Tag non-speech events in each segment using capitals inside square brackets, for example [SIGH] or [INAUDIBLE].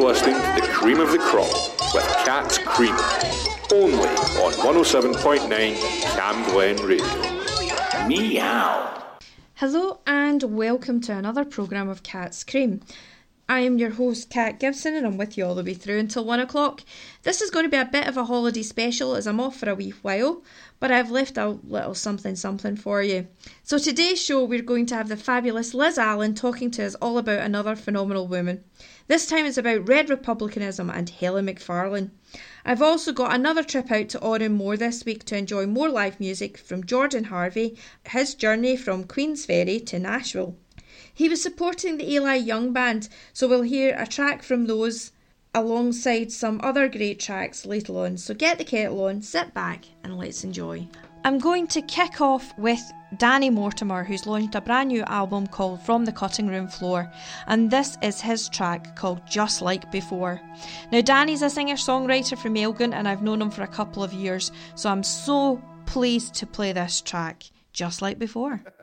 listening to the cream of the crop with Cat's Cream, only on 107.9 Cam Glen Radio. Meow. Hello and welcome to another programme of Cat's Cream. I am your host, Kat Gibson, and I'm with you all the way through until one o'clock. This is going to be a bit of a holiday special as I'm off for a wee while, but I've left a little something something for you. So, today's show, we're going to have the fabulous Liz Allen talking to us all about another phenomenal woman. This time it's about Red Republicanism and Helen Macfarlane. I've also got another trip out to Oran Mor this week to enjoy more live music from Jordan Harvey, his journey from Queensferry to Nashville. He was supporting the Eli Young Band, so we'll hear a track from those alongside some other great tracks later on. So get the kettle on, sit back, and let's enjoy. I'm going to kick off with Danny Mortimer, who's launched a brand new album called From the Cutting Room Floor, and this is his track called Just Like Before. Now, Danny's a singer songwriter from Elgin, and I've known him for a couple of years, so I'm so pleased to play this track, Just Like Before. [LAUGHS]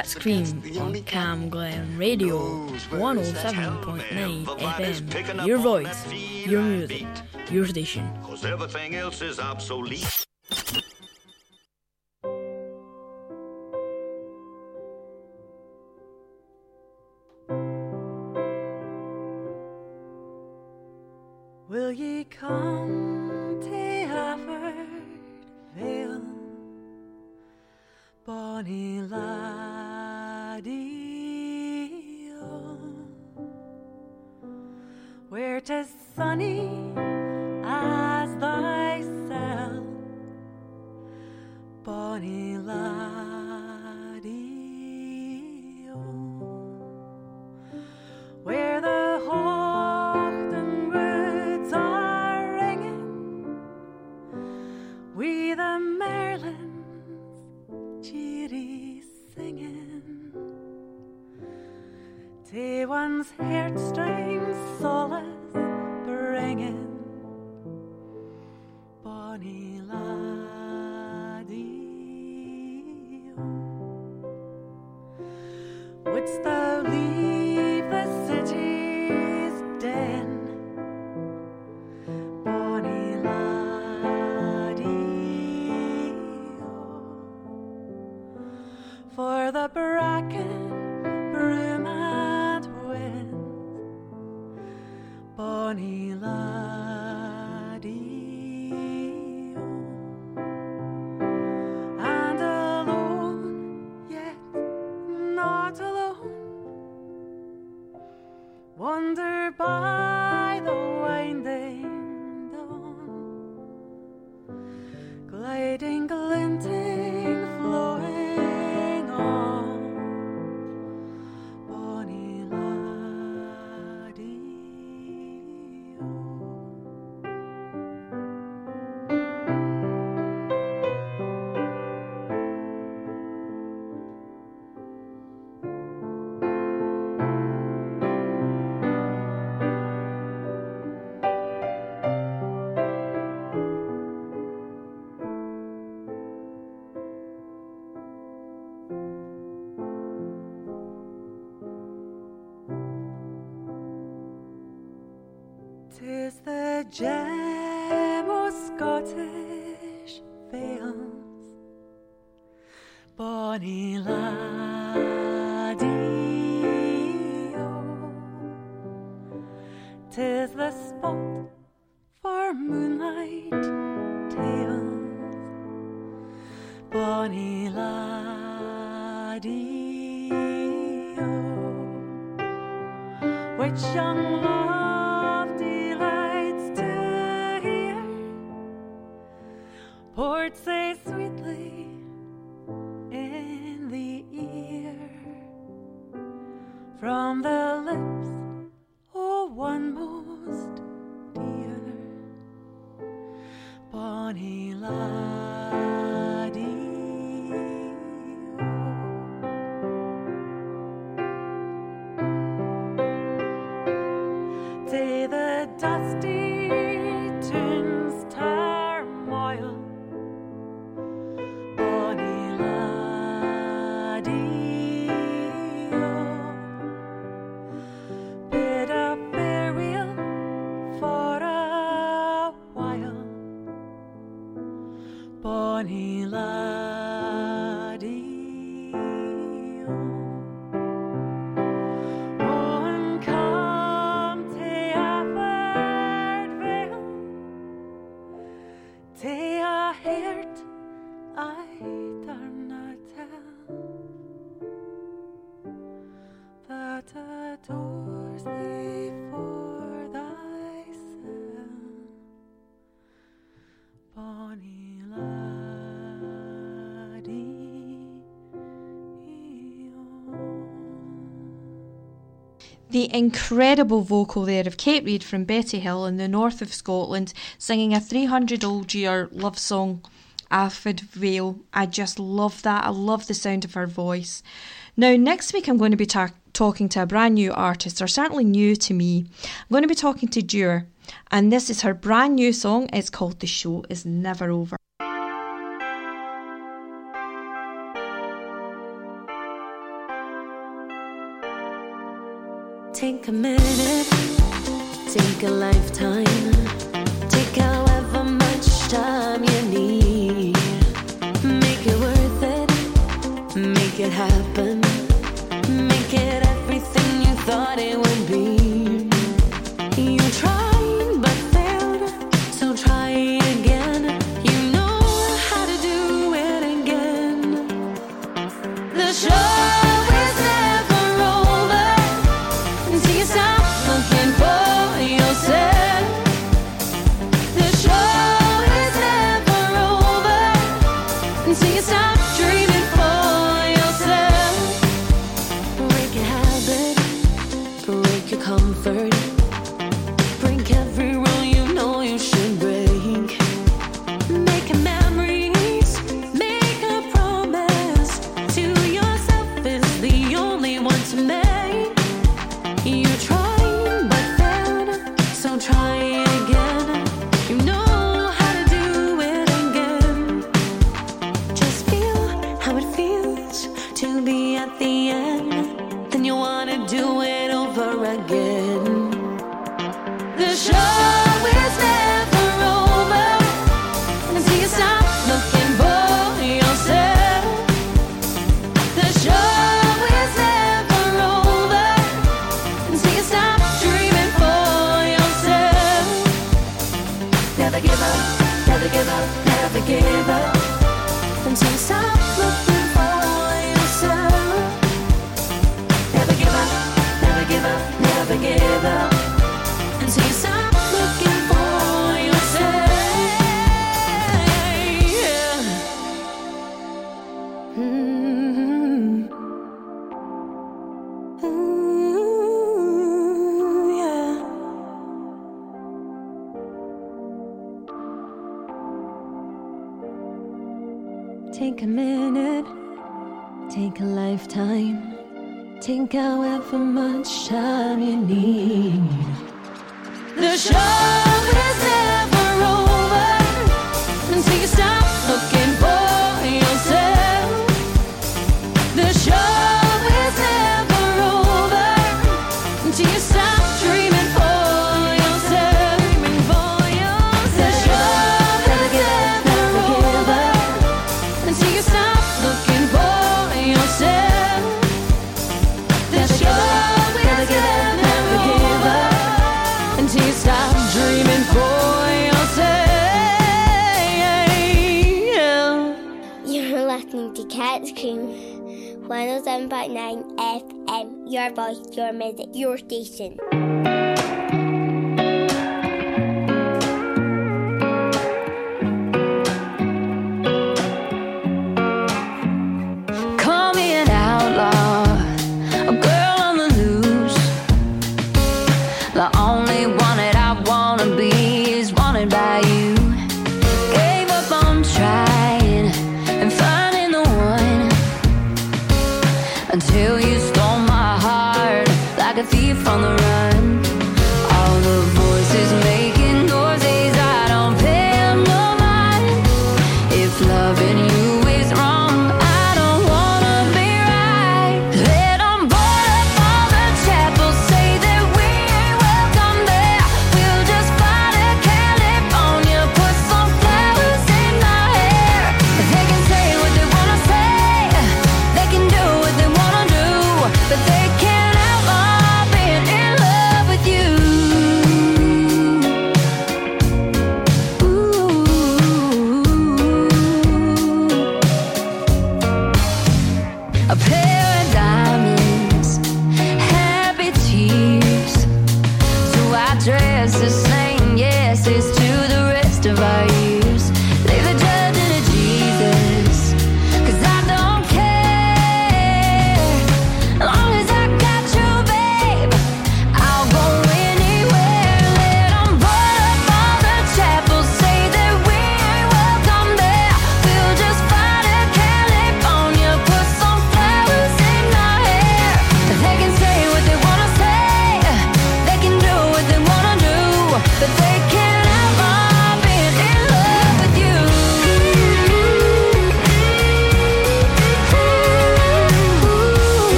Cat's Cream on Cam Glen Radio 107.9 FM. Your voice, your music, your station. Cause everything else is obsolete. The incredible vocal there of Kate Reid from Betty Hill in the north of Scotland singing a 300 old year love song, Afford Vale. I just love that. I love the sound of her voice. Now, next week I'm going to be ta- talking to a brand new artist, or certainly new to me. I'm going to be talking to Dure, and this is her brand new song. It's called The Show Is Never Over. Take a minute, take a lifetime,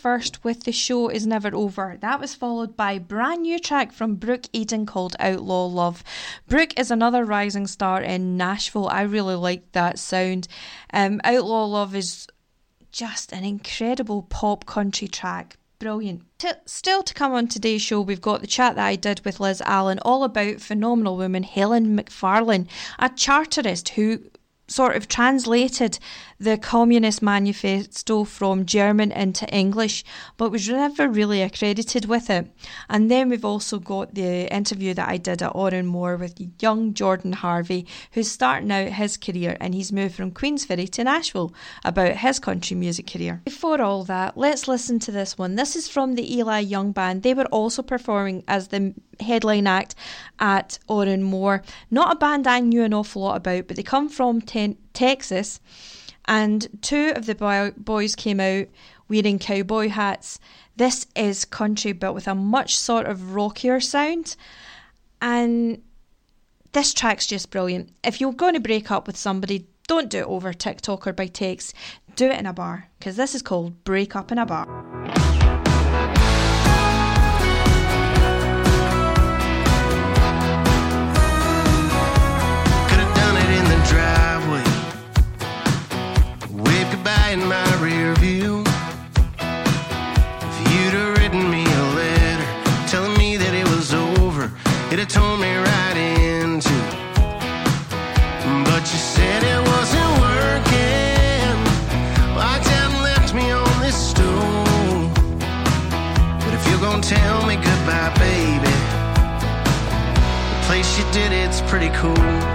first with The Show Is Never Over. That was followed by brand new track from Brooke Eden called Outlaw Love. Brooke is another rising star in Nashville. I really like that sound. Um, Outlaw Love is just an incredible pop country track. Brilliant. T- still to come on today's show, we've got the chat that I did with Liz Allen all about phenomenal woman Helen McFarlane, a Chartist who sort of translated the Communist Manifesto from German into English, but was never really accredited with it. And then we've also got the interview that I did at Oran Mor with young Jordan Harvey, who's starting out his career and he's moved from Queensferry to Nashville about his country music career. Before all that, let's listen to this one. This is from the Eli Young Band. They were also performing as the headline act at Oran Mor. Not a band I knew an awful lot about, but they come from ten- Texas and two of the boy- boys came out wearing cowboy hats. This is country, but with a much sort of rockier sound. And this track's just brilliant. If you're going to break up with somebody, don't do it over TikTok or by text. Do it in a bar, because this is called Break Up in a Bar. In my rear view. If you'd have written me a letter telling me that it was over, it'd have torn me right in into. But you said it wasn't working. Walked out and left me on this stool. But if you're gonna tell me goodbye, baby, the place you did it's pretty cool.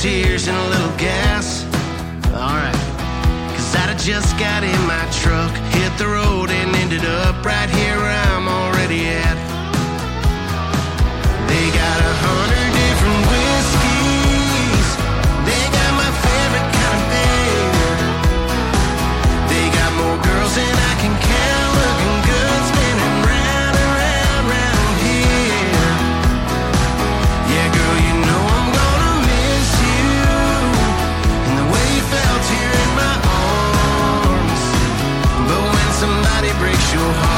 Tears and a little gas. Alright. Cause I'd just got in my truck, hit the road, your heart,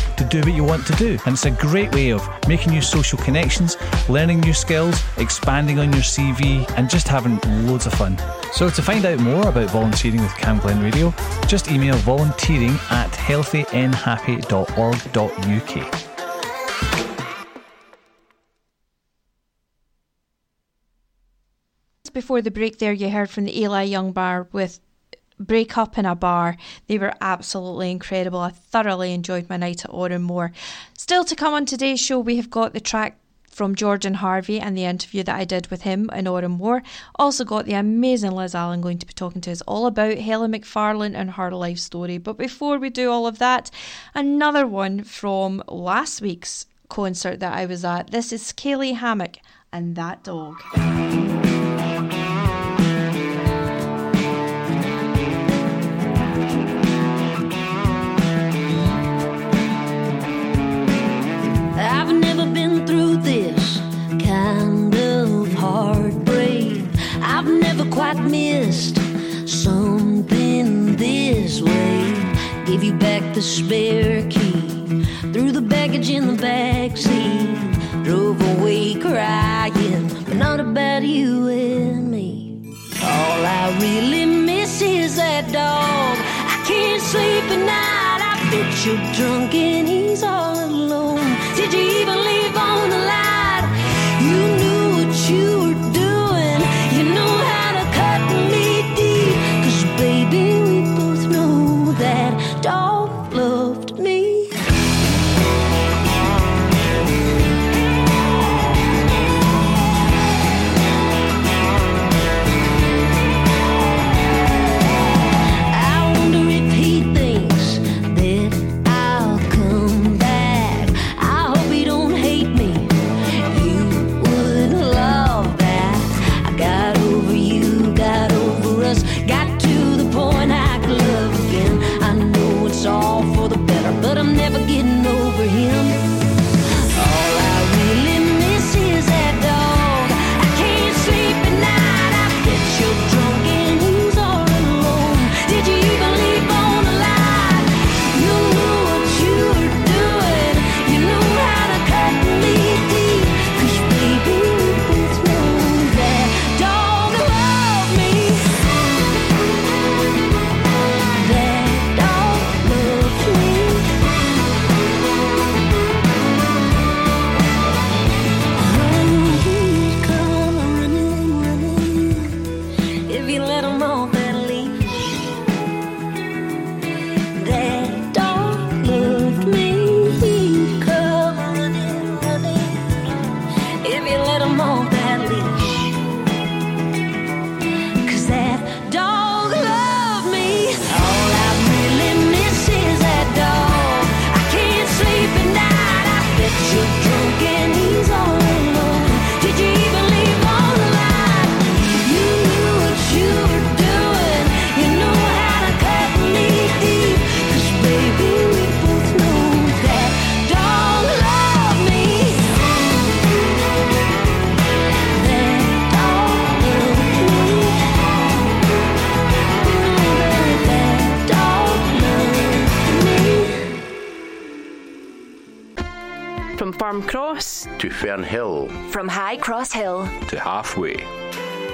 to do what you want to do. And it's a great way of making new social connections, learning new skills, expanding on your CV, and just having loads of fun. So to find out more about volunteering with Cam Glen Radio, just email volunteering at healthynhappy.org.uk. Before the break, there you heard from the Eli Young Bar with break up in a bar. They were absolutely incredible. I thoroughly enjoyed my night at Oran Mor. Still to come on today's show, we have got the track from and Harvey and the interview that I did with him in Oran Mor. Also got the amazing Liz Allen going to be talking to us all about Helen McFarlane and her life story. But before we do all of that, another one from last week's concert that I was at. This is Kaylee Hammack and that dog. I've been through this kind of heartbreak. I've never quite missed something this way. Gave you back the spare key, threw the baggage in the back seat, drove away crying, but not about you and me. All I really miss is that dog. I can't sleep at night. I bet you're drunk and he's all alone. Did you even Cross To Fernhill. From High Cross Hill to halfway.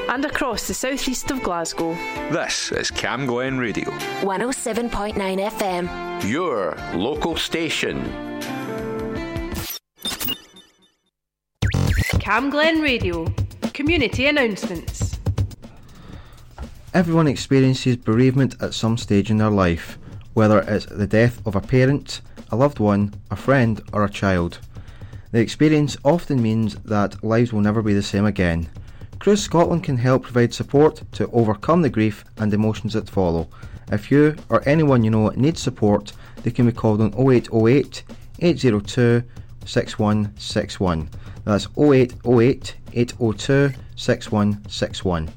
and across the southeast of Glasgow. This is Cam Glen Radio. 107.9 FM. Your local station. Cam Glen Radio. Community announcements. Everyone experiences bereavement at some stage in their life, whether it's the death of a parent, a loved one, a friend, or a child. The experience often means that lives will never be the same again. Cruse Scotland can help provide support to overcome the grief and emotions that follow. If you or anyone you know needs support, they can be called on 0808 802 6161. That's 0808 802 6161.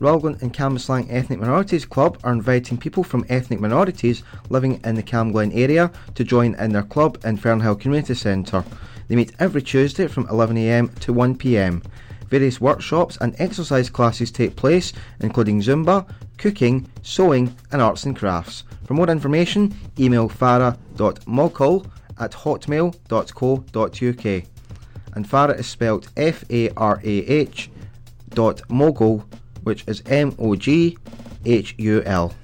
Rowland and Cambuslang Ethnic Minorities Club are inviting people from ethnic minorities living in the Camglen area to join in their club in Fernhill Community Centre. They meet every Tuesday from 11am to 1pm. Various workshops and exercise classes take place, including Zumba, cooking, sewing, and arts and crafts. For more information, email farah.mogul at hotmail.co.uk. And Farah is spelled F A R A H dot mogul, which is M O G H U L.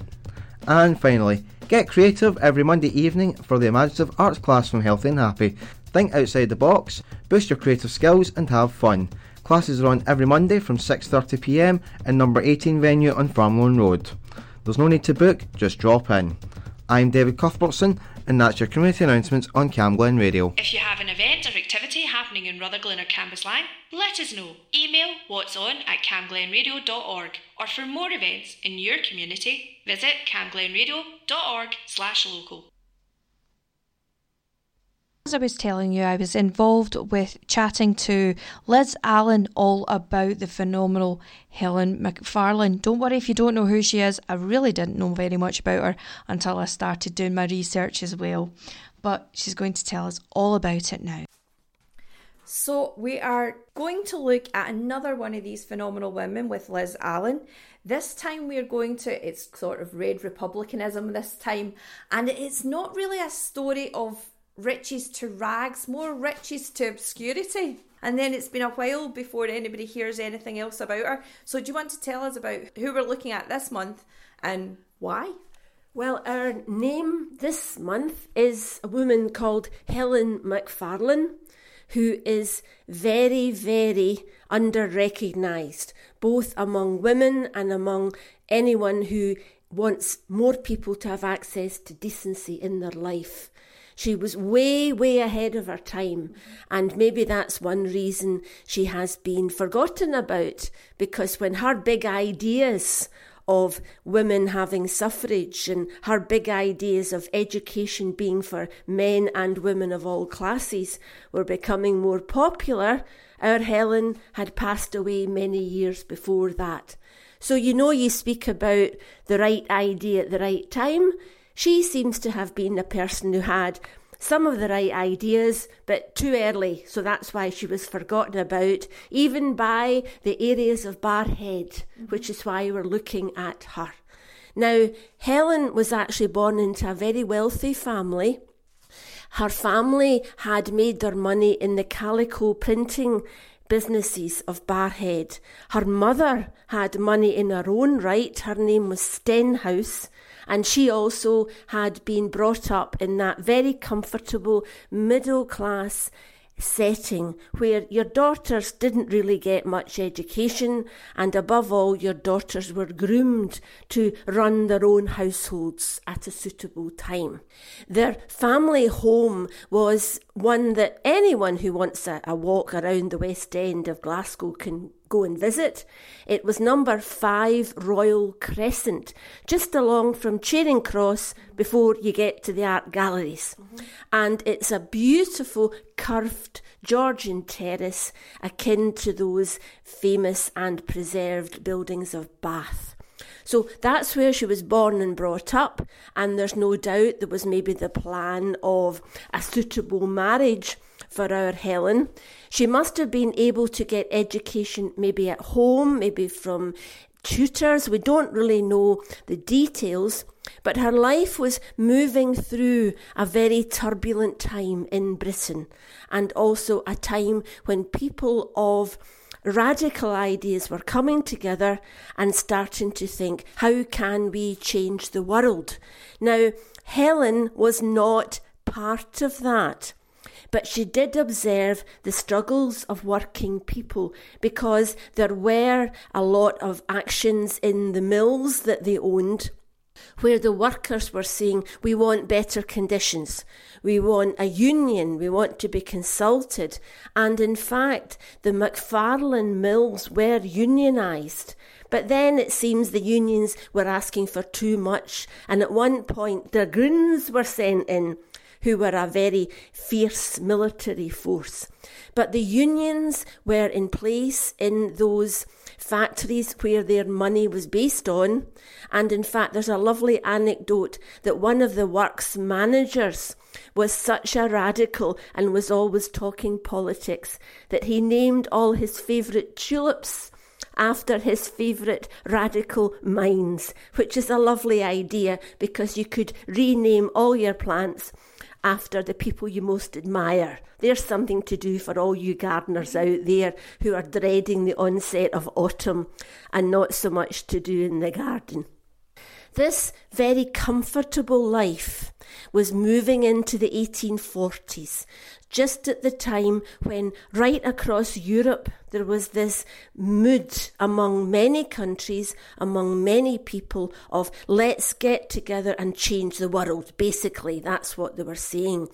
And finally, get creative every Monday evening for the imaginative arts class from Healthy and Happy. Think outside the box, boost your creative skills, and have fun. Classes are on every Monday from 6.30pm in number 18 venue on Farmeloan Road. There's no need to book, just drop in. I'm David Cuthbertson, and that's your community announcements on Camglen Radio. If you have an event or activity happening in Rutherglen or Cambuslang, let us know. Email what's on at camglenradio.org or for more events in your community, visit camglenradio.org slash local. As I was telling you, I was involved with chatting to Liz Allen all about the phenomenal Helen McFarlane. Don't worry if you don't know who she is, I really didn't know very much about her until I started doing my research as well. But she's going to tell us all about it now. So, we are going to look at another one of these phenomenal women with Liz Allen. This time we're going to, it's sort of red republicanism this time, and it's not really a story of riches to rags, more riches to obscurity. And then it's been a while before anybody hears anything else about her. So, do you want to tell us about who we're looking at this month and why? Well, our name this month is a woman called Helen McFarlane, who is very, very under recognised, both among women and among anyone who wants more people to have access to decency in their life. She was way, way ahead of her time. And maybe that's one reason she has been forgotten about because when her big ideas of women having suffrage and her big ideas of education being for men and women of all classes were becoming more popular, our Helen had passed away many years before that. So you know you speak about the right idea at the right time. She seems to have been a person who had some of the right ideas, but too early, so that's why she was forgotten about, even by the areas of Barrhead, mm-hmm. which is why we're looking at her. Now, Helen was actually born into a very wealthy family. Her family had made their money in the calico printing businesses of Barrhead. Her mother had money in her own right. Her name was Stenhouse and she also had been brought up in that very comfortable middle class setting where your daughters didn't really get much education, and above all, your daughters were groomed to run their own households at a suitable time. Their family home was one that anyone who wants a, a walk around the West End of Glasgow can go and visit. It was number 5 Royal Crescent, just along from Charing Cross before you get to the art galleries. Mm-hmm. And it's a beautiful curved Georgian terrace akin to those famous and preserved buildings of Bath. So that's where she was born and brought up, and there's no doubt there was maybe the plan of a suitable marriage for our Helen. She must have been able to get education maybe at home, maybe from tutors. We don't really know the details, but her life was moving through a very turbulent time in Britain and also a time when people of radical ideas were coming together and starting to think, how can we change the world? Now, Helen was not part of that. But she did observe the struggles of working people because there were a lot of actions in the mills that they owned where the workers were saying, We want better conditions, we want a union, we want to be consulted. And in fact, the McFarlane mills were unionised. But then it seems the unions were asking for too much, and at one point, the Greens were sent in who were a very fierce military force. But the unions were in place in those factories where their money was based on. And in fact, there's a lovely anecdote that one of the works managers was such a radical and was always talking politics that he named all his favourite tulips after his favourite radical minds, which is a lovely idea because you could rename all your plants after the people you most admire. There's something to do for all you gardeners out there who are dreading the onset of autumn and not so much to do in the garden. This very comfortable life was moving into the 1840s, just at the time when, right across Europe, there was this mood among many countries, among many people, of let's get together and change the world. Basically, that's what they were saying.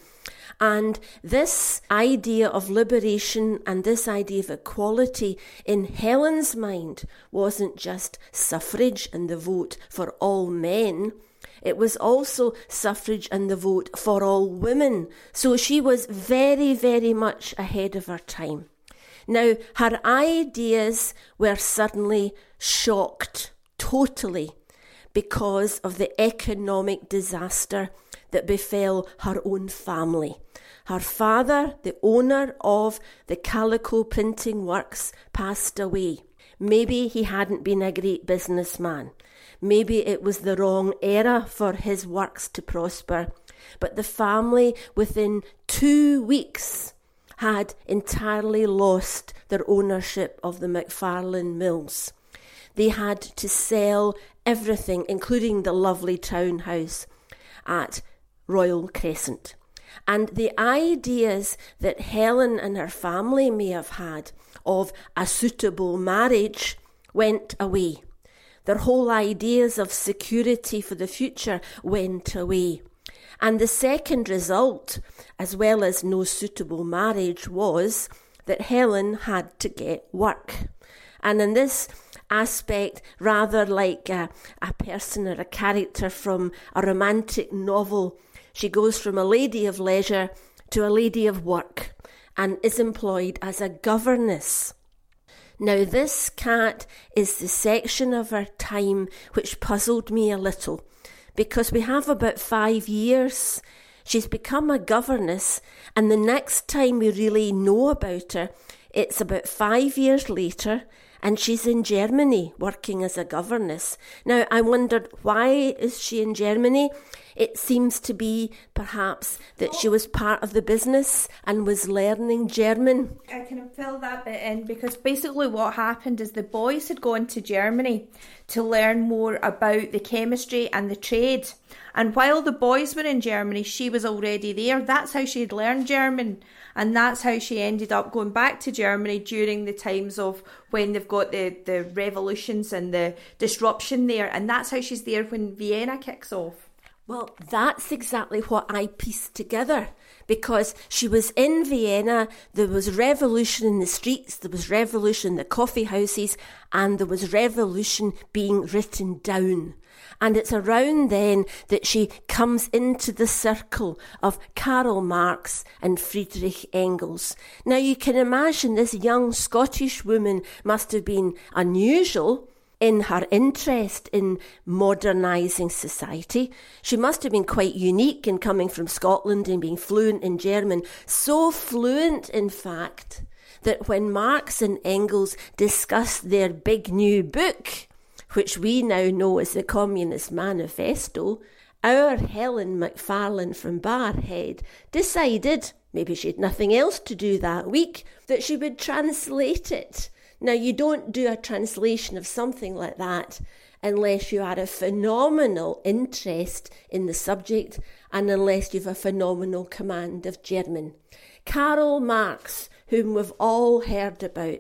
And this idea of liberation and this idea of equality in Helen's mind wasn't just suffrage and the vote for all men. It was also suffrage and the vote for all women. So she was very, very much ahead of her time. Now, her ideas were suddenly shocked totally because of the economic disaster that befell her own family. Her father, the owner of the calico printing works, passed away. Maybe he hadn't been a great businessman. Maybe it was the wrong era for his works to prosper. But the family, within two weeks, had entirely lost their ownership of the McFarlane Mills. They had to sell everything, including the lovely townhouse at Royal Crescent. And the ideas that Helen and her family may have had of a suitable marriage went away. Their whole ideas of security for the future went away. And the second result, as well as no suitable marriage, was that Helen had to get work. And in this aspect, rather like a, a person or a character from a romantic novel, she goes from a lady of leisure to a lady of work and is employed as a governess. Now, this cat is the section of her time which puzzled me a little because we have about five years. She's become a governess, and the next time we really know about her, it's about five years later, and she's in Germany working as a governess. Now, I wondered why is she in Germany? It seems to be perhaps that she was part of the business and was learning German. I can fill that bit in because basically what happened is the boys had gone to Germany to learn more about the chemistry and the trade. And while the boys were in Germany, she was already there. That's how she had learned German. And that's how she ended up going back to Germany during the times of when they've got the, the revolutions and the disruption there. And that's how she's there when Vienna kicks off. Well, that's exactly what I pieced together because she was in Vienna, there was revolution in the streets, there was revolution in the coffee houses, and there was revolution being written down. And it's around then that she comes into the circle of Karl Marx and Friedrich Engels. Now you can imagine this young Scottish woman must have been unusual in her interest in modernising society. She must have been quite unique in coming from Scotland and being fluent in German. So fluent, in fact, that when Marx and Engels discussed their big new book, which we now know as the Communist Manifesto, our Helen McFarlane from Barrhead decided, maybe she had nothing else to do that week, that she would translate it now, you don't do a translation of something like that unless you had a phenomenal interest in the subject and unless you've a phenomenal command of German. Karl Marx, whom we've all heard about,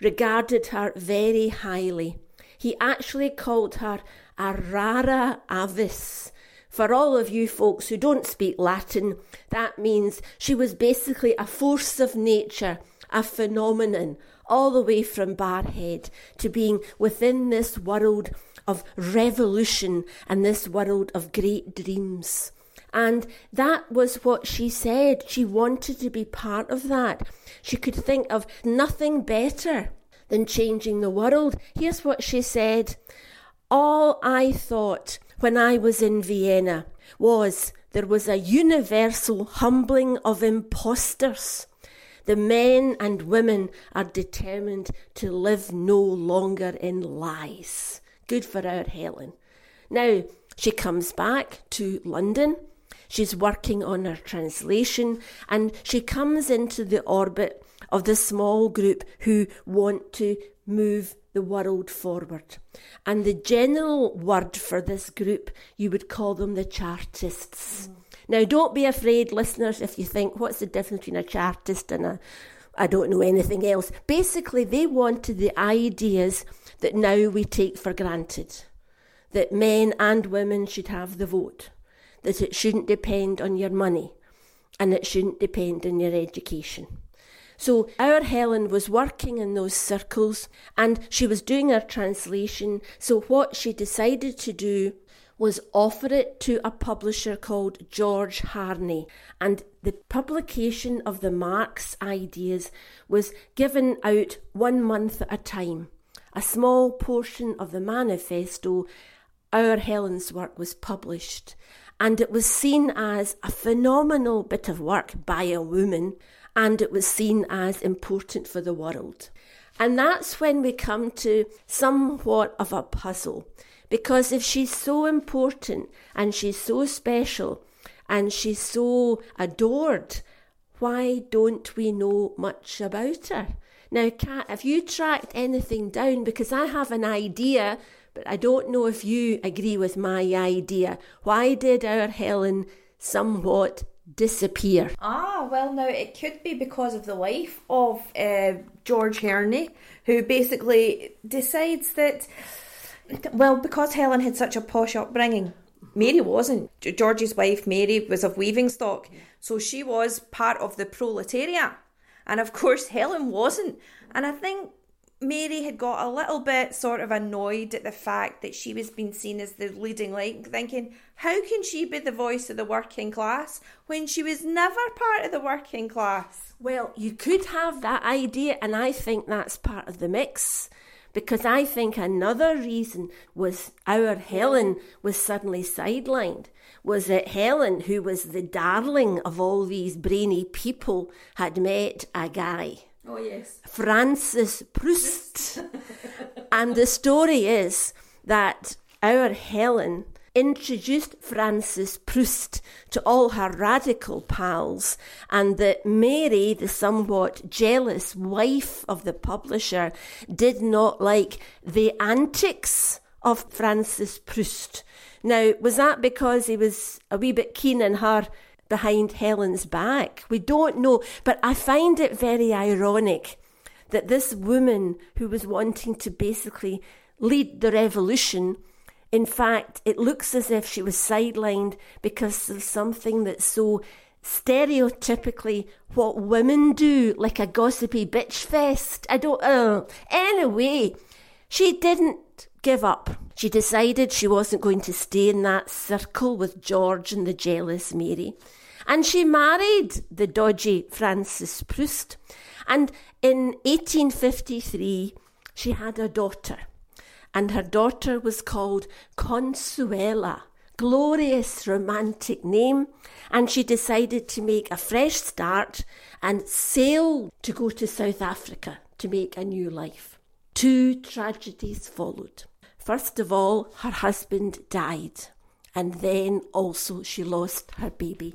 regarded her very highly. He actually called her a rara avis. For all of you folks who don't speak Latin, that means she was basically a force of nature, a phenomenon, all the way from Barrhead to being within this world of revolution and this world of great dreams. And that was what she said. She wanted to be part of that. She could think of nothing better than changing the world. Here's what she said All I thought when I was in Vienna was there was a universal humbling of impostors. The men and women are determined to live no longer in lies. Good for our Helen. Now, she comes back to London. She's working on her translation and she comes into the orbit of the small group who want to move the world forward. And the general word for this group, you would call them the Chartists. Mm. Now, don't be afraid, listeners, if you think, what's the difference between a Chartist and a I don't know anything else. Basically, they wanted the ideas that now we take for granted that men and women should have the vote, that it shouldn't depend on your money, and it shouldn't depend on your education. So our Helen was working in those circles and she was doing her translation. So what she decided to do was offer it to a publisher called George Harney. And the publication of the Marx ideas was given out one month at a time. A small portion of the manifesto, Our Helen's work, was published. And it was seen as a phenomenal bit of work by a woman and it was seen as important for the world. And that's when we come to somewhat of a puzzle. Because if she's so important and she's so special and she's so adored, why don't we know much about her? Now, Kat, have you tracked anything down? Because I have an idea, but I don't know if you agree with my idea. Why did our Helen somewhat disappear. Ah, well, now it could be because of the life of uh, George Harney, who basically decides that, well, because Helen had such a posh upbringing, Mary wasn't. George's wife, Mary, was of weaving stock, so she was part of the proletariat. And of course, Helen wasn't. And I think Mary had got a little bit sort of annoyed at the fact that she was being seen as the leading light, thinking, how can she be the voice of the working class when she was never part of the working class? Well, you could have that idea, and I think that's part of the mix. Because I think another reason was our Helen was suddenly sidelined, was that Helen, who was the darling of all these brainy people, had met a guy Oh, yes. Francis Proust. [LAUGHS] and the story is that our Helen introduced Francis Proust to all her radical pals, and that Mary, the somewhat jealous wife of the publisher, did not like the antics of Francis Proust. Now, was that because he was a wee bit keen on her behind Helen's back. We don't know, but I find it very ironic that this woman who was wanting to basically lead the revolution, in fact, it looks as if she was sidelined because of something that's so stereotypically what women do, like a gossipy bitch fest. I don't, uh, anyway, she didn't give up. She decided she wasn't going to stay in that circle with George and the jealous Mary. And she married the dodgy Francis Proust. And in 1853, she had a daughter. And her daughter was called Consuela. Glorious romantic name. And she decided to make a fresh start and sail to go to South Africa to make a new life. Two tragedies followed. First of all, her husband died, and then also she lost her baby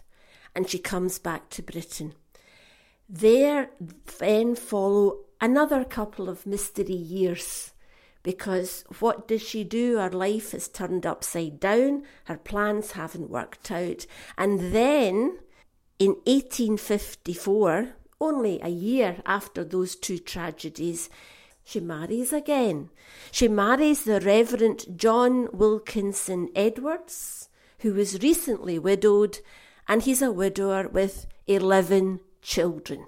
and she comes back to Britain. There then follow another couple of mystery years because what does she do? Her life is turned upside down, her plans haven't worked out. And then in 1854, only a year after those two tragedies, she marries again. She marries the Reverend John Wilkinson Edwards, who was recently widowed, and he's a widower with 11 children.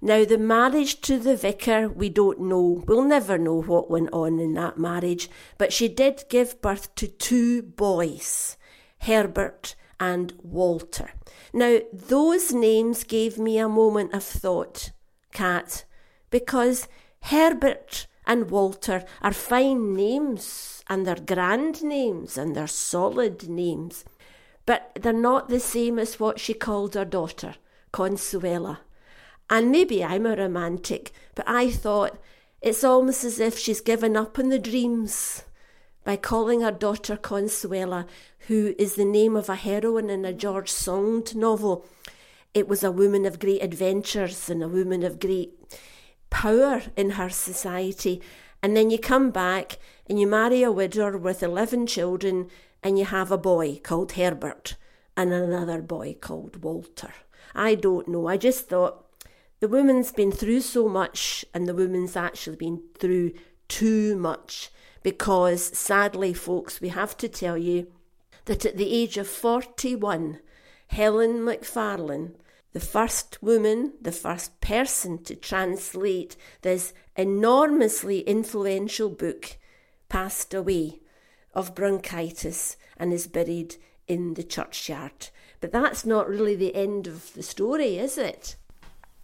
Now, the marriage to the vicar, we don't know. We'll never know what went on in that marriage, but she did give birth to two boys, Herbert and Walter. Now, those names gave me a moment of thought, Kat, because Herbert and Walter are fine names and they're grand names and they're solid names, but they're not the same as what she called her daughter, Consuela. And maybe I'm a romantic, but I thought it's almost as if she's given up on the dreams by calling her daughter Consuela, who is the name of a heroine in a George Sand novel. It was a woman of great adventures and a woman of great power in her society. And then you come back and you marry a widower with 11 children and you have a boy called Herbert and another boy called Walter. I don't know. I just thought the woman's been through so much and the woman's actually been through too much because sadly, folks, we have to tell you that at the age of 41, Helen Macfarlane, the first woman, the first person to translate this enormously influential book, passed away of bronchitis and is buried in the churchyard. But that's not really the end of the story, is it?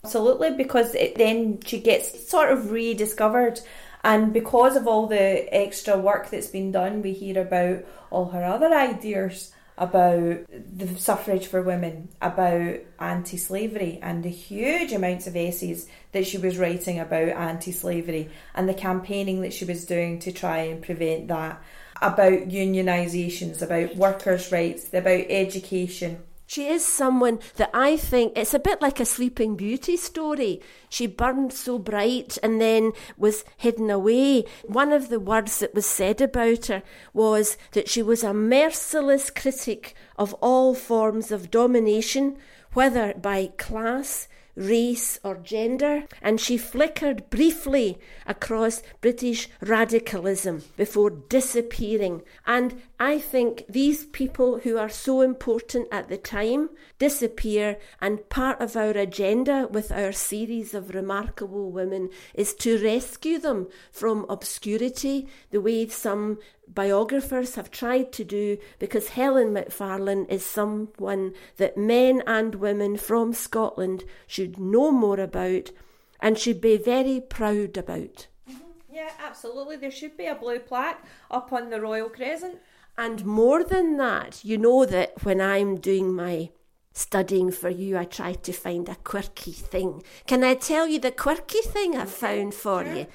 Absolutely, because it, then she gets sort of rediscovered, and because of all the extra work that's been done, we hear about all her other ideas about the suffrage for women, about anti slavery, and the huge amounts of essays that she was writing about anti slavery and the campaigning that she was doing to try and prevent that, about unionisations, about workers' rights, about education. She is someone that I think it's a bit like a Sleeping Beauty story. She burned so bright and then was hidden away. One of the words that was said about her was that she was a merciless critic of all forms of domination, whether by class, race, or gender, and she flickered briefly across British radicalism before disappearing. And I think these people who are so important at the time disappear, and part of our agenda with our series of remarkable women is to rescue them from obscurity, the way some biographers have tried to do, because Helen Macfarlane is someone that men and women from Scotland should know more about and should be very proud about. Mm-hmm. Yeah, absolutely. There should be a blue plaque up on the Royal Crescent. And more than that, you know that when I'm doing my studying for you, I try to find a quirky thing. Can I tell you the quirky thing I found for you?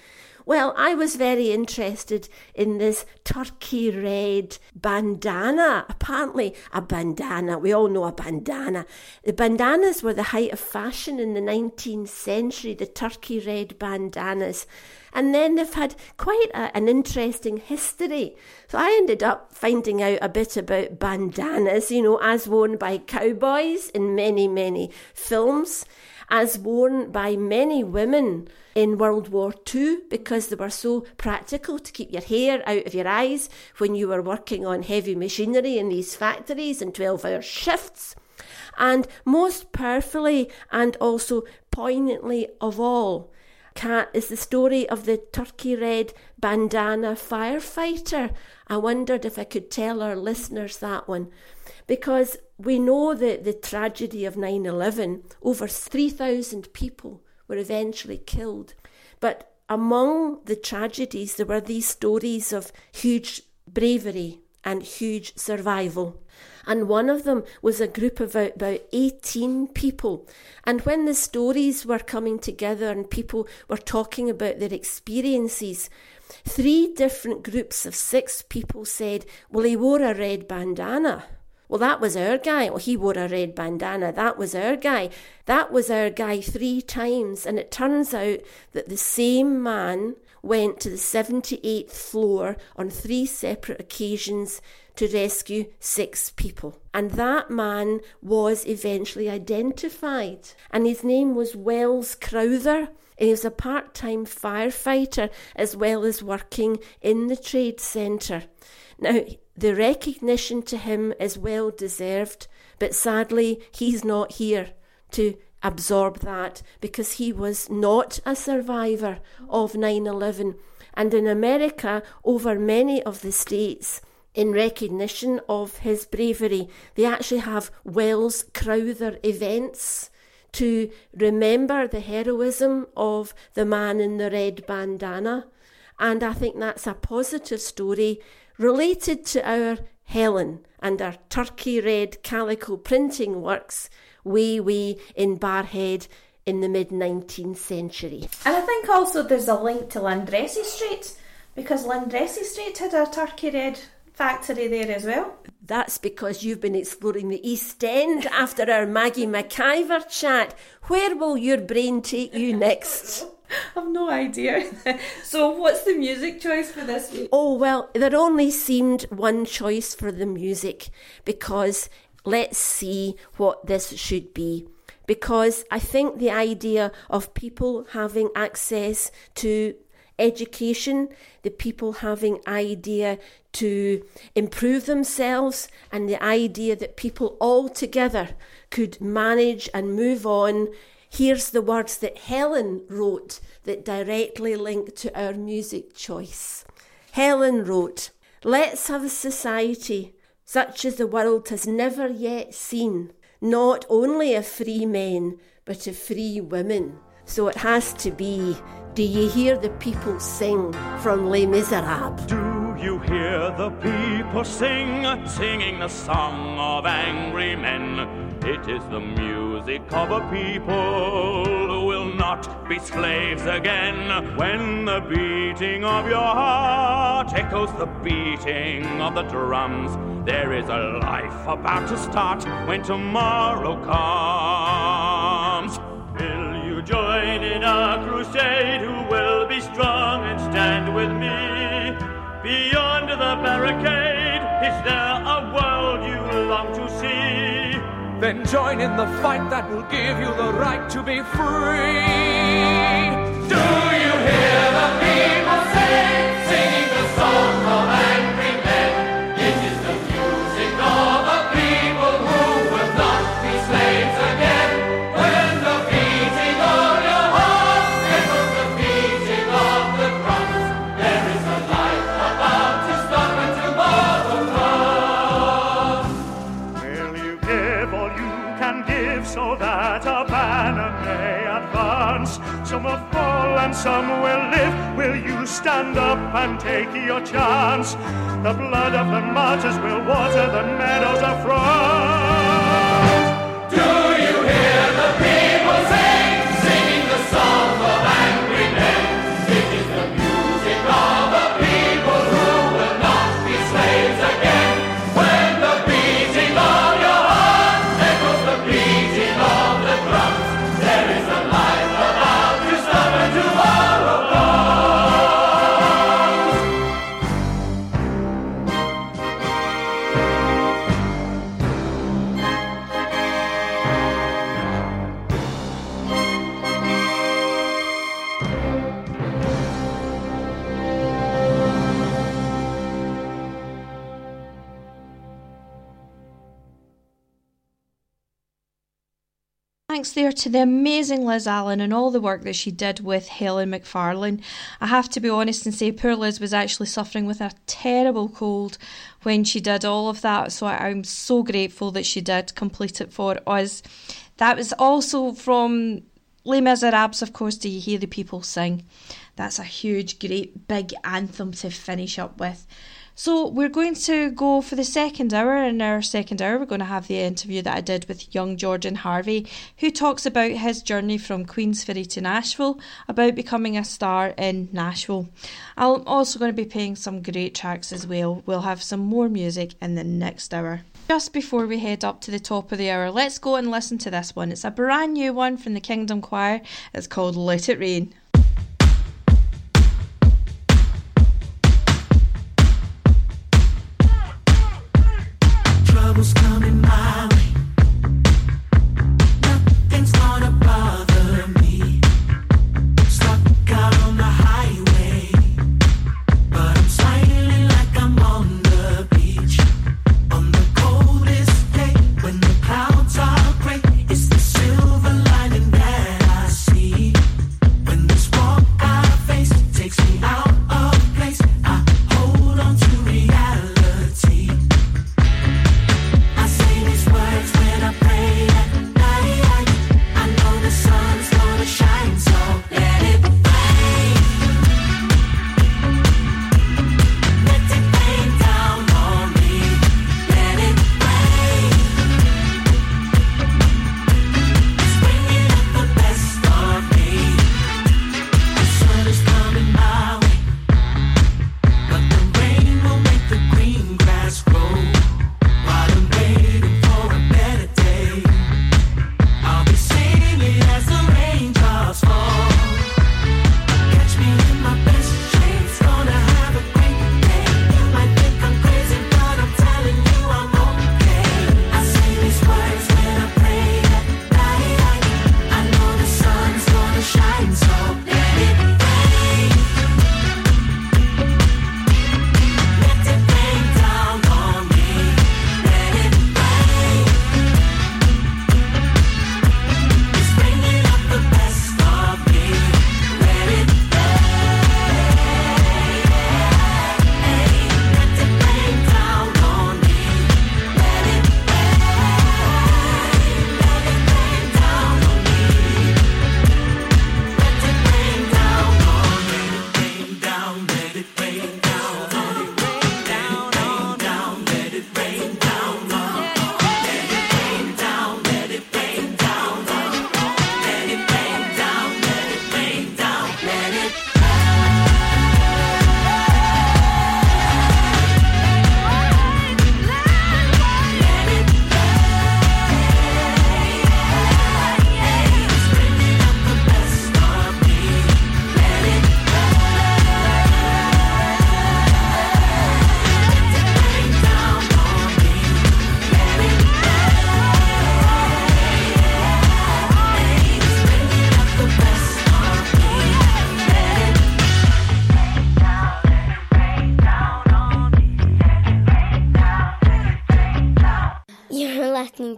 Well, I was very interested in this turkey red bandana. Apparently, a bandana. We all know a bandana. The bandanas were the height of fashion in the 19th century, the turkey red bandanas. And then they've had quite a, an interesting history. So I ended up finding out a bit about bandanas, you know, as worn by cowboys in many, many films as worn by many women in World War II because they were so practical to keep your hair out of your eyes when you were working on heavy machinery in these factories in 12 hour shifts. And most powerfully and also poignantly of all, Kat is the story of the turkey red bandana firefighter. I wondered if I could tell our listeners that one because we know that the tragedy of 9 11, over 3,000 people were eventually killed. But among the tragedies, there were these stories of huge bravery and huge survival. And one of them was a group of about 18 people. And when the stories were coming together and people were talking about their experiences, three different groups of six people said, Well, he wore a red bandana. Well, that was our guy. Well, he wore a red bandana. That was our guy. That was our guy three times. And it turns out that the same man went to the 78th floor on three separate occasions to rescue six people. And that man was eventually identified. And his name was Wells Crowther. He was a part time firefighter as well as working in the trade centre. Now, the recognition to him is well deserved, but sadly, he's not here to absorb that because he was not a survivor of 9 11. And in America, over many of the states, in recognition of his bravery, they actually have Wells Crowther events to remember the heroism of the man in the red bandana. And I think that's a positive story related to our Helen and our turkey red calico printing works way, way in Barrhead in the mid 19th century. And I think also there's a link to Landressy Street because Landressy Street had a turkey red factory there as well. That's because you've been exploring the East End after our Maggie McIver chat. Where will your brain take you next? [LAUGHS] [LAUGHS] I've no idea. [LAUGHS] so, what's the music choice for this week? Oh, well, there only seemed one choice for the music because let's see what this should be. Because I think the idea of people having access to education, the people having idea to improve themselves, and the idea that people all together could manage and move on. Here's the words that Helen wrote that directly link to our music choice. Helen wrote, Let's have a society such as the world has never yet seen, not only of free men, but of free women. So it has to be Do you hear the people sing from Les Miserables? You hear the people sing, singing the song of angry men? It is the music of a people who will not be slaves again. When the beating of your heart echoes the beating of the drums, there is a life about to start when tomorrow comes. Will you join in a crusade? Who will be strong and stand with me? Beyond the barricade, is there a world you long to see? Then join in the fight that will give you the right to be free. Do you hear the and take your chance? The blood of the martyrs will water the meadows of France. To the amazing Liz Allen and all the work that she did with Helen McFarlane. I have to be honest and say poor Liz was actually suffering with a terrible cold when she did all of that, so I'm so grateful that she did complete it for us. That was also from Les Miserables, of course, Do You Hear the People Sing? That's a huge, great, big anthem to finish up with. So we're going to go for the second hour. In our second hour, we're going to have the interview that I did with young Jordan Harvey, who talks about his journey from Queensferry to Nashville, about becoming a star in Nashville. I'm also going to be playing some great tracks as well. We'll have some more music in the next hour. Just before we head up to the top of the hour, let's go and listen to this one. It's a brand new one from the Kingdom Choir. It's called Let It Rain.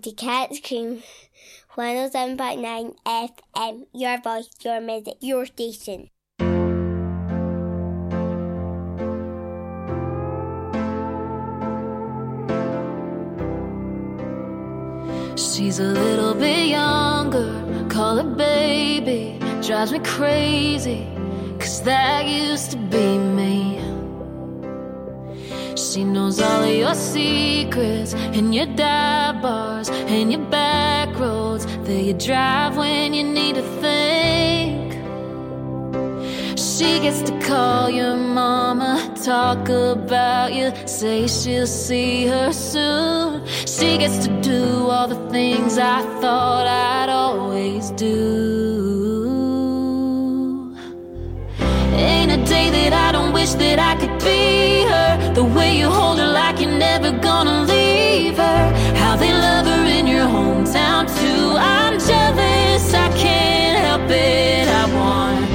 To Cat's Cream 107.9 FM. Your voice, your music, your station. She's a little bit younger, call her baby. Drives me crazy, cause that used to be me. She knows all of your secrets and your dive bars and your back roads that you drive when you need to think. She gets to call your mama, talk about you, say she'll see her soon. She gets to do all the things I thought I'd always do. That I don't wish that I could be her. The way you hold her like you're never gonna leave her. How they love her in your hometown too. I'm jealous, I can't help it. I want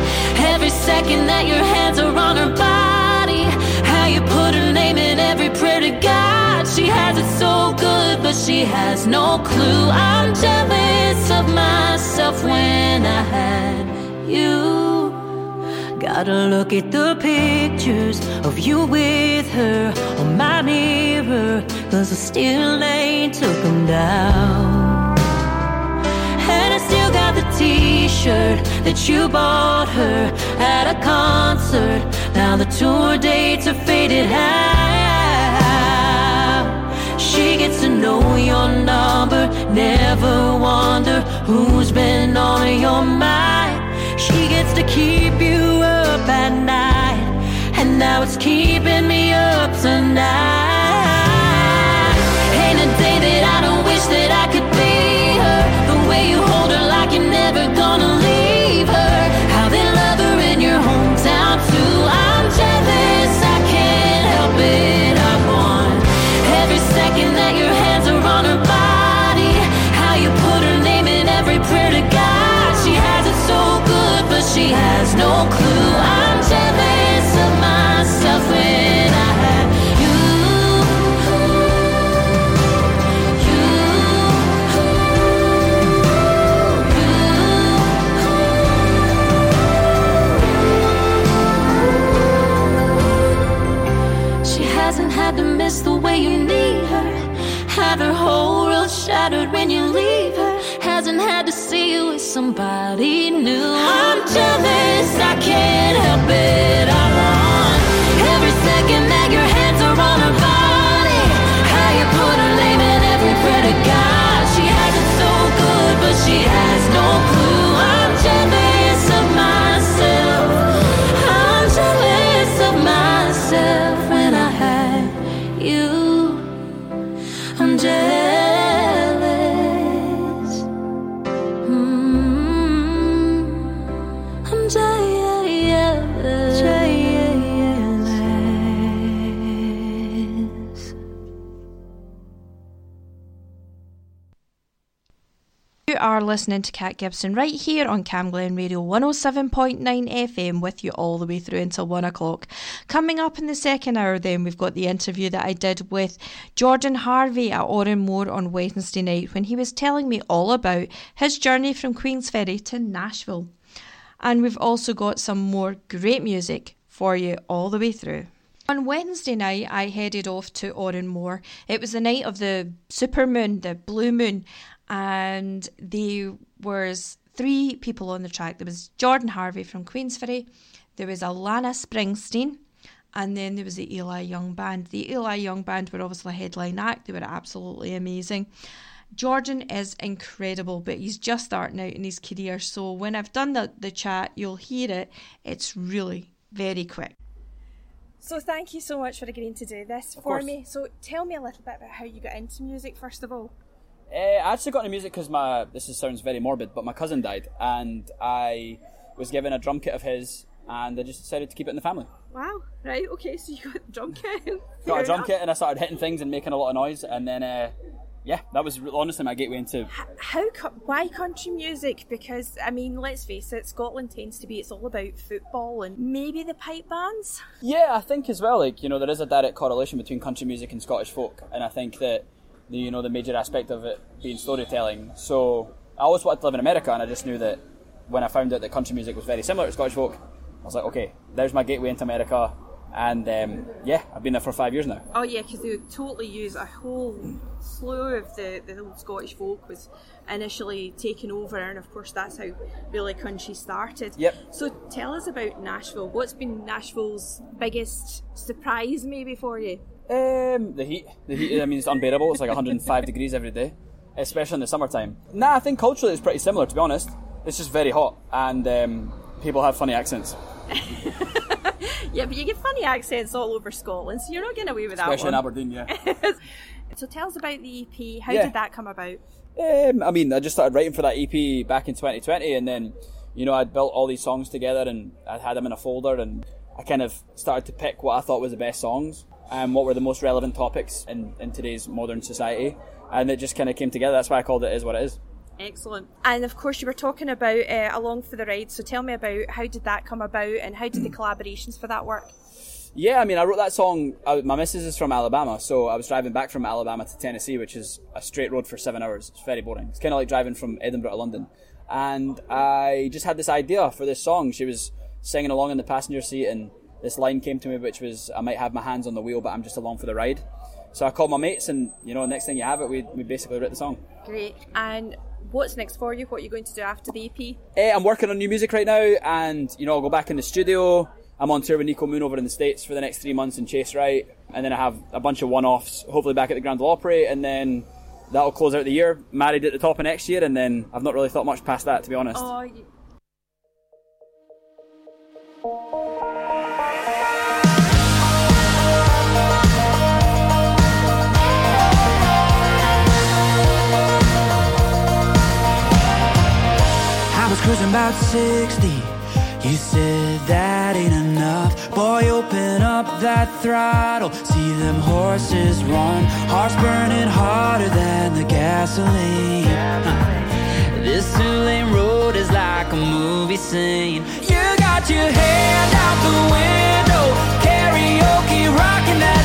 every second that your hands are on her body. How you put her name in every prayer to God. She has it so good, but she has no clue. I'm jealous of myself when I had you. Gotta look at the pictures of you with her on my mirror, cause I still ain't took them down. And I still got the t shirt that you bought her at a concert. Now the tour dates are faded out. She gets to know your number, never wonder who's been on your mind. She gets to keep you up at night, and now it's keeping me up tonight. Listening to Cat Gibson right here on Camglen Radio 107.9 FM with you all the way through until one o'clock. Coming up in the second hour, then, we've got the interview that I did with Jordan Harvey at Oran Mor on Wednesday night when he was telling me all about his journey from Queensferry to Nashville. And we've also got some more great music for you all the way through. On Wednesday night, I headed off to Oran Mor. It was the night of the supermoon, the blue moon, and there was three people on the track. There was Jordan Harvey from Queensferry, there was Alana Springsteen, and then there was the Eli Young Band. The Eli Young Band were obviously a headline act. They were absolutely amazing. Jordan is incredible, but he's just starting out in his career. So when I've done the, the chat, you'll hear it. It's really very quick. So thank you so much for agreeing to do this Of for course. me. So tell me a little bit about how you got into music first of all. Uh, I actually got into music because my this is, sounds very morbid, but my cousin died, and I was given a drum kit of his, and I just decided to keep it in the family. Wow. Right. Okay. So you got the drum kit. [LAUGHS] Got a drum enough. kit, and I started hitting things and making a lot of noise, and then uh, yeah, that was honestly my gateway into. How? Why country music? Because I mean, let's face it, Scotland tends to be it's all about football and maybe the pipe bands. Yeah, I think as well. Like you know, there is a direct correlation between country music and Scottish folk, and I think that the you know the major aspect of it being storytelling. So I always wanted to live in America, and I just knew that when I found out that country music was very similar to Scottish folk, I was like, okay, there's my gateway into America, and um, yeah, I've been there for five years now. Oh yeah, because they would totally use a whole slew of the the old Scottish folk was initially taken over, and of course that's how really country started. Yep. So tell us about Nashville. What's been Nashville's biggest surprise, maybe for you? Um, the heat, the heat. I mean, it's unbearable. It's like 105 [LAUGHS] degrees every day, especially in the summertime. Nah, I think culturally it's pretty similar. To be honest, it's just very hot, and um, people have funny accents, [LAUGHS] Yeah, but you get funny accents all over Scotland, so you're not getting away with especially in that one. Aberdeen. Yeah. [LAUGHS] so tell us about the EP. How Yeah. did that come about? Um, I mean, I just started writing for that EP back in 2020, and then, you know, I'd built all these songs together, and I had them in a folder, and I kind of started to pick what I thought was the best songs, and what were the most relevant topics in, in today's modern society, and it just kind of came together. That's why I called it "Is What It Is." Excellent. And of course, you were talking about uh, Along for the Ride. So tell me about how did that come about, and how did the collaborations for that work? Yeah, I mean, I wrote that song. I, my missus is from Alabama, so I was driving back from Alabama to Tennessee, which is a straight road for seven hours. It's very boring. It's kind of like driving from Edinburgh to London. And I just had this idea for this song. She was singing along in the passenger seat, and this line came to me, which was, "I might have my hands on the wheel, but I'm just along for the ride." So I called my mates, and you know, next thing you have it, we we basically wrote the song. Great. And what's next for you? What are you going to do after the EP? Eh, I'm working on new music right now, and you know, I'll go back in the studio. I'm on tour with Niko Moon over in the States for the next three months in Chase Right, and then I have a bunch of one-offs, hopefully back at the Grand Ole Opry, and then that'll close out the year. Married at the top of next year, and then I've not really thought much past that, to be honest. Oh, you... cruising about 60. You said that ain't enough. Boy, open up that throttle. See them horses run. Hearts burning hotter than the gasoline. Huh. This two lane road is like a movie scene. You got your hand out the window. Karaoke rocking that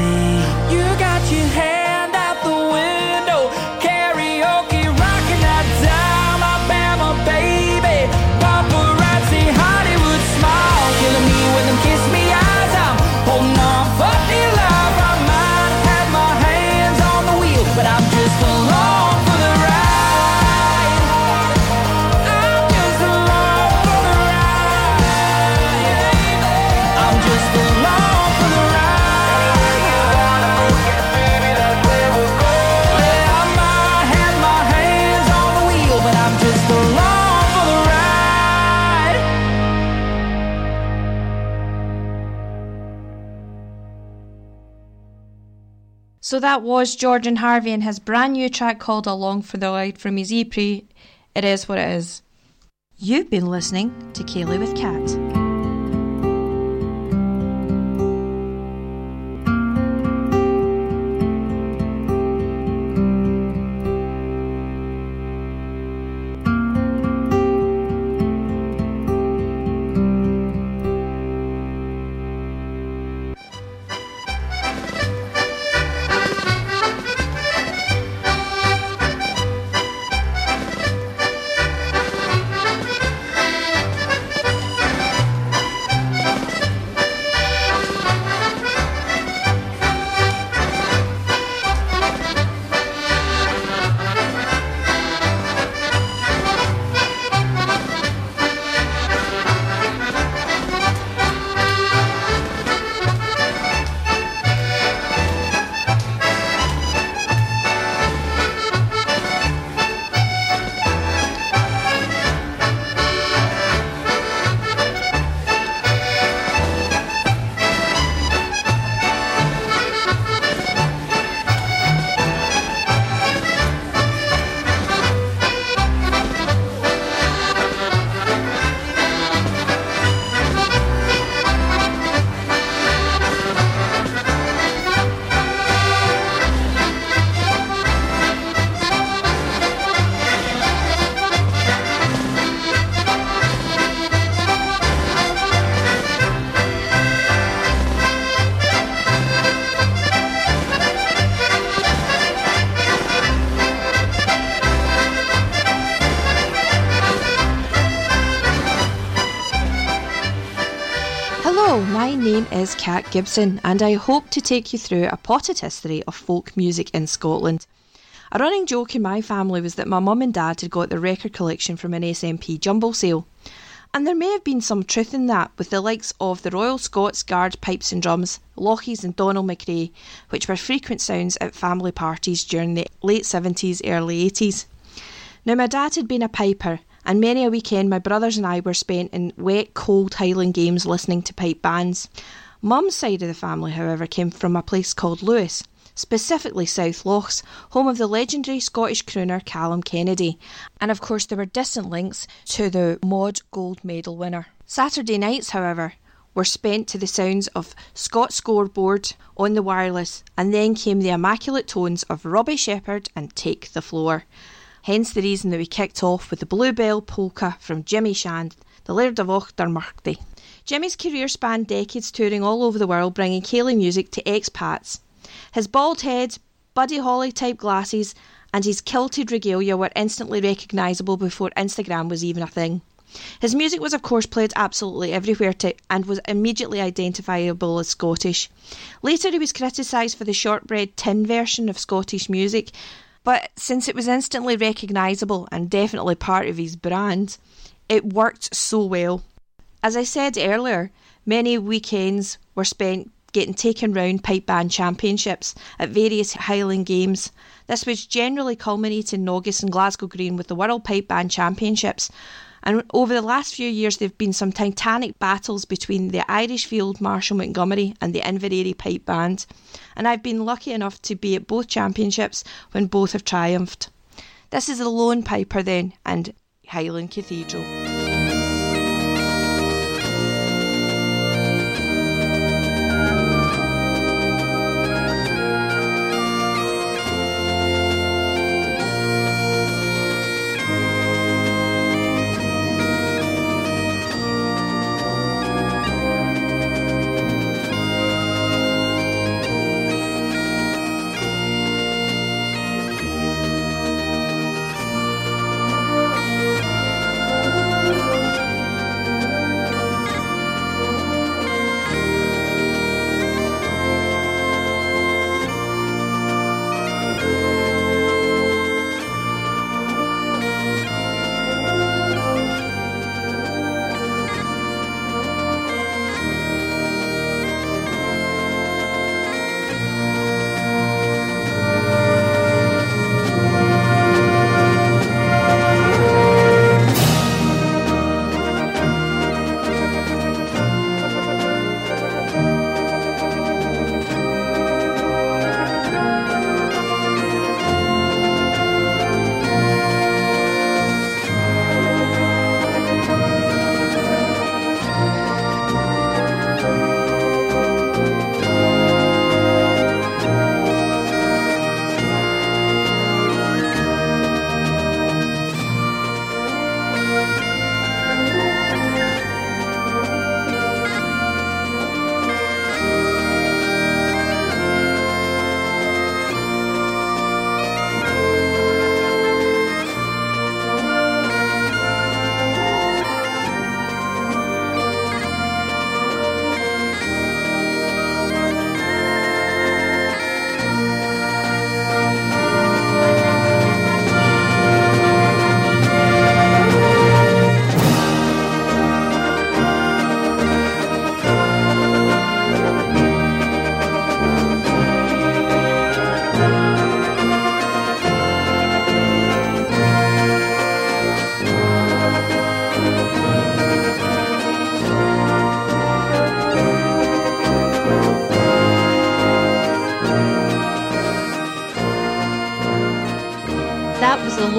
movie So that was Jordan Harvey and his brand new track called Along for the Ride from his EP. It is what it is. You've been listening to Kaylee with Cat. Is Kat Gibson, and I hope to take you through a potted history of folk music in Scotland. A running joke in my family was that my mum and dad had got the record collection from an SNP jumble sale. And there may have been some truth in that, with the likes of the Royal Scots Guard pipes and drums, Lochies and Donald McRae, which were frequent sounds at family parties during the late 70s, early 80s. Now, my dad had been a piper, and many a weekend my brothers and I were spent in wet, cold Highland games listening to pipe bands. Mum's side of the family, however, came from a place called Lewis, specifically South Lochs, home of the legendary Scottish crooner Calum Kennedy, and of course there were distant links to the Mod gold medal winner. Saturday nights, however, were spent to the sounds of Scott Scoreboard on the wireless, and then came the immaculate tones of Robbie Shepherd and Take the Floor. Hence the reason that we kicked off with the Bluebell Polka from Jimmy Shand, the Laird of Auchtermuchty. Jimmy's career spanned decades touring all over the world, bringing Ceilidh music to expats. His bald head, Buddy Holly type glasses, and his kilted regalia were instantly recognisable before Instagram was even a thing. His music was, of course, played absolutely everywhere to, and was immediately identifiable as Scottish. Later, he was criticised for the shortbread tin version of Scottish music, But since it was instantly recognisable and definitely part of his brand, it worked so well. As I said earlier, many weekends were spent getting taken round pipe band championships at various Highland games. This was generally culminating in August in Glasgow Green with the World Pipe Band Championships. And over the last few years, there have been some titanic battles between the Irish Field Marshal Montgomery and the Inveraray Pipe Band. And I've been lucky enough to be at both championships when both have triumphed. This is the Lone Piper then, and Highland Cathedral.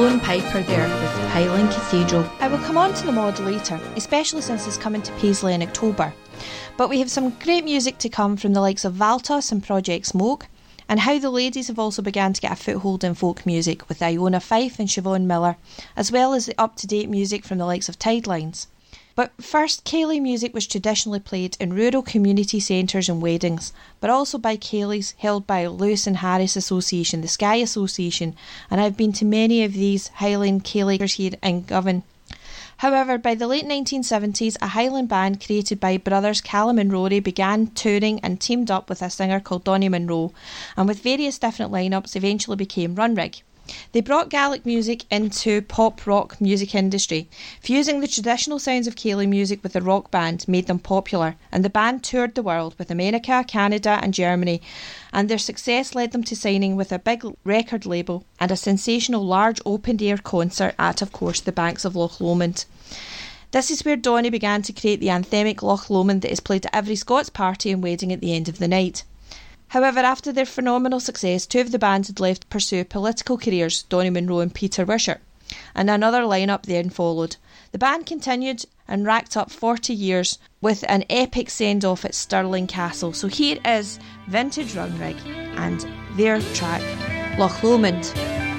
Lone Piper there with Highland Cathedral. I will come on to the mod later, especially since it's coming to Paisley in October. But we have some great music to come from the likes of Valtos and Project Smok, and how the ladies have also begun to get a foothold in folk music with Iona Fife and Siobhan Miller, as well as the up to date music from the likes of Tidelines. But first, Ceilidh music was traditionally played in rural community centres and weddings, but also by Ceilidhs held by Lewis and Harris Association, the Skye Association, and I've been to many of these Highland Ceilidhs here in Govan. However, by the late 1970s, a Highland band created by brothers Callum and Rory began touring and teamed up with a singer called Donnie Munro, and with various different lineups eventually became Runrig. They brought Gaelic music into pop rock music industry. Fusing the traditional sounds of Ceilidh music with the rock band made them popular, and the band toured the world with America, Canada, and Germany. And their success led them to signing with a big record label and a sensational large open air concert at, of course, the banks of Loch Lomond. This is where Donnie began to create the anthemic Loch Lomond that is played at every Scots party and wedding at the end of the night. However, after their phenomenal success, two of the bands had left to pursue political careers, Donnie Munro and Peter Wishart, and another lineup then followed. The band continued and racked up 40 years with an epic send off at Stirling Castle. So here is Vintage Runrig and their track, Loch Lomond.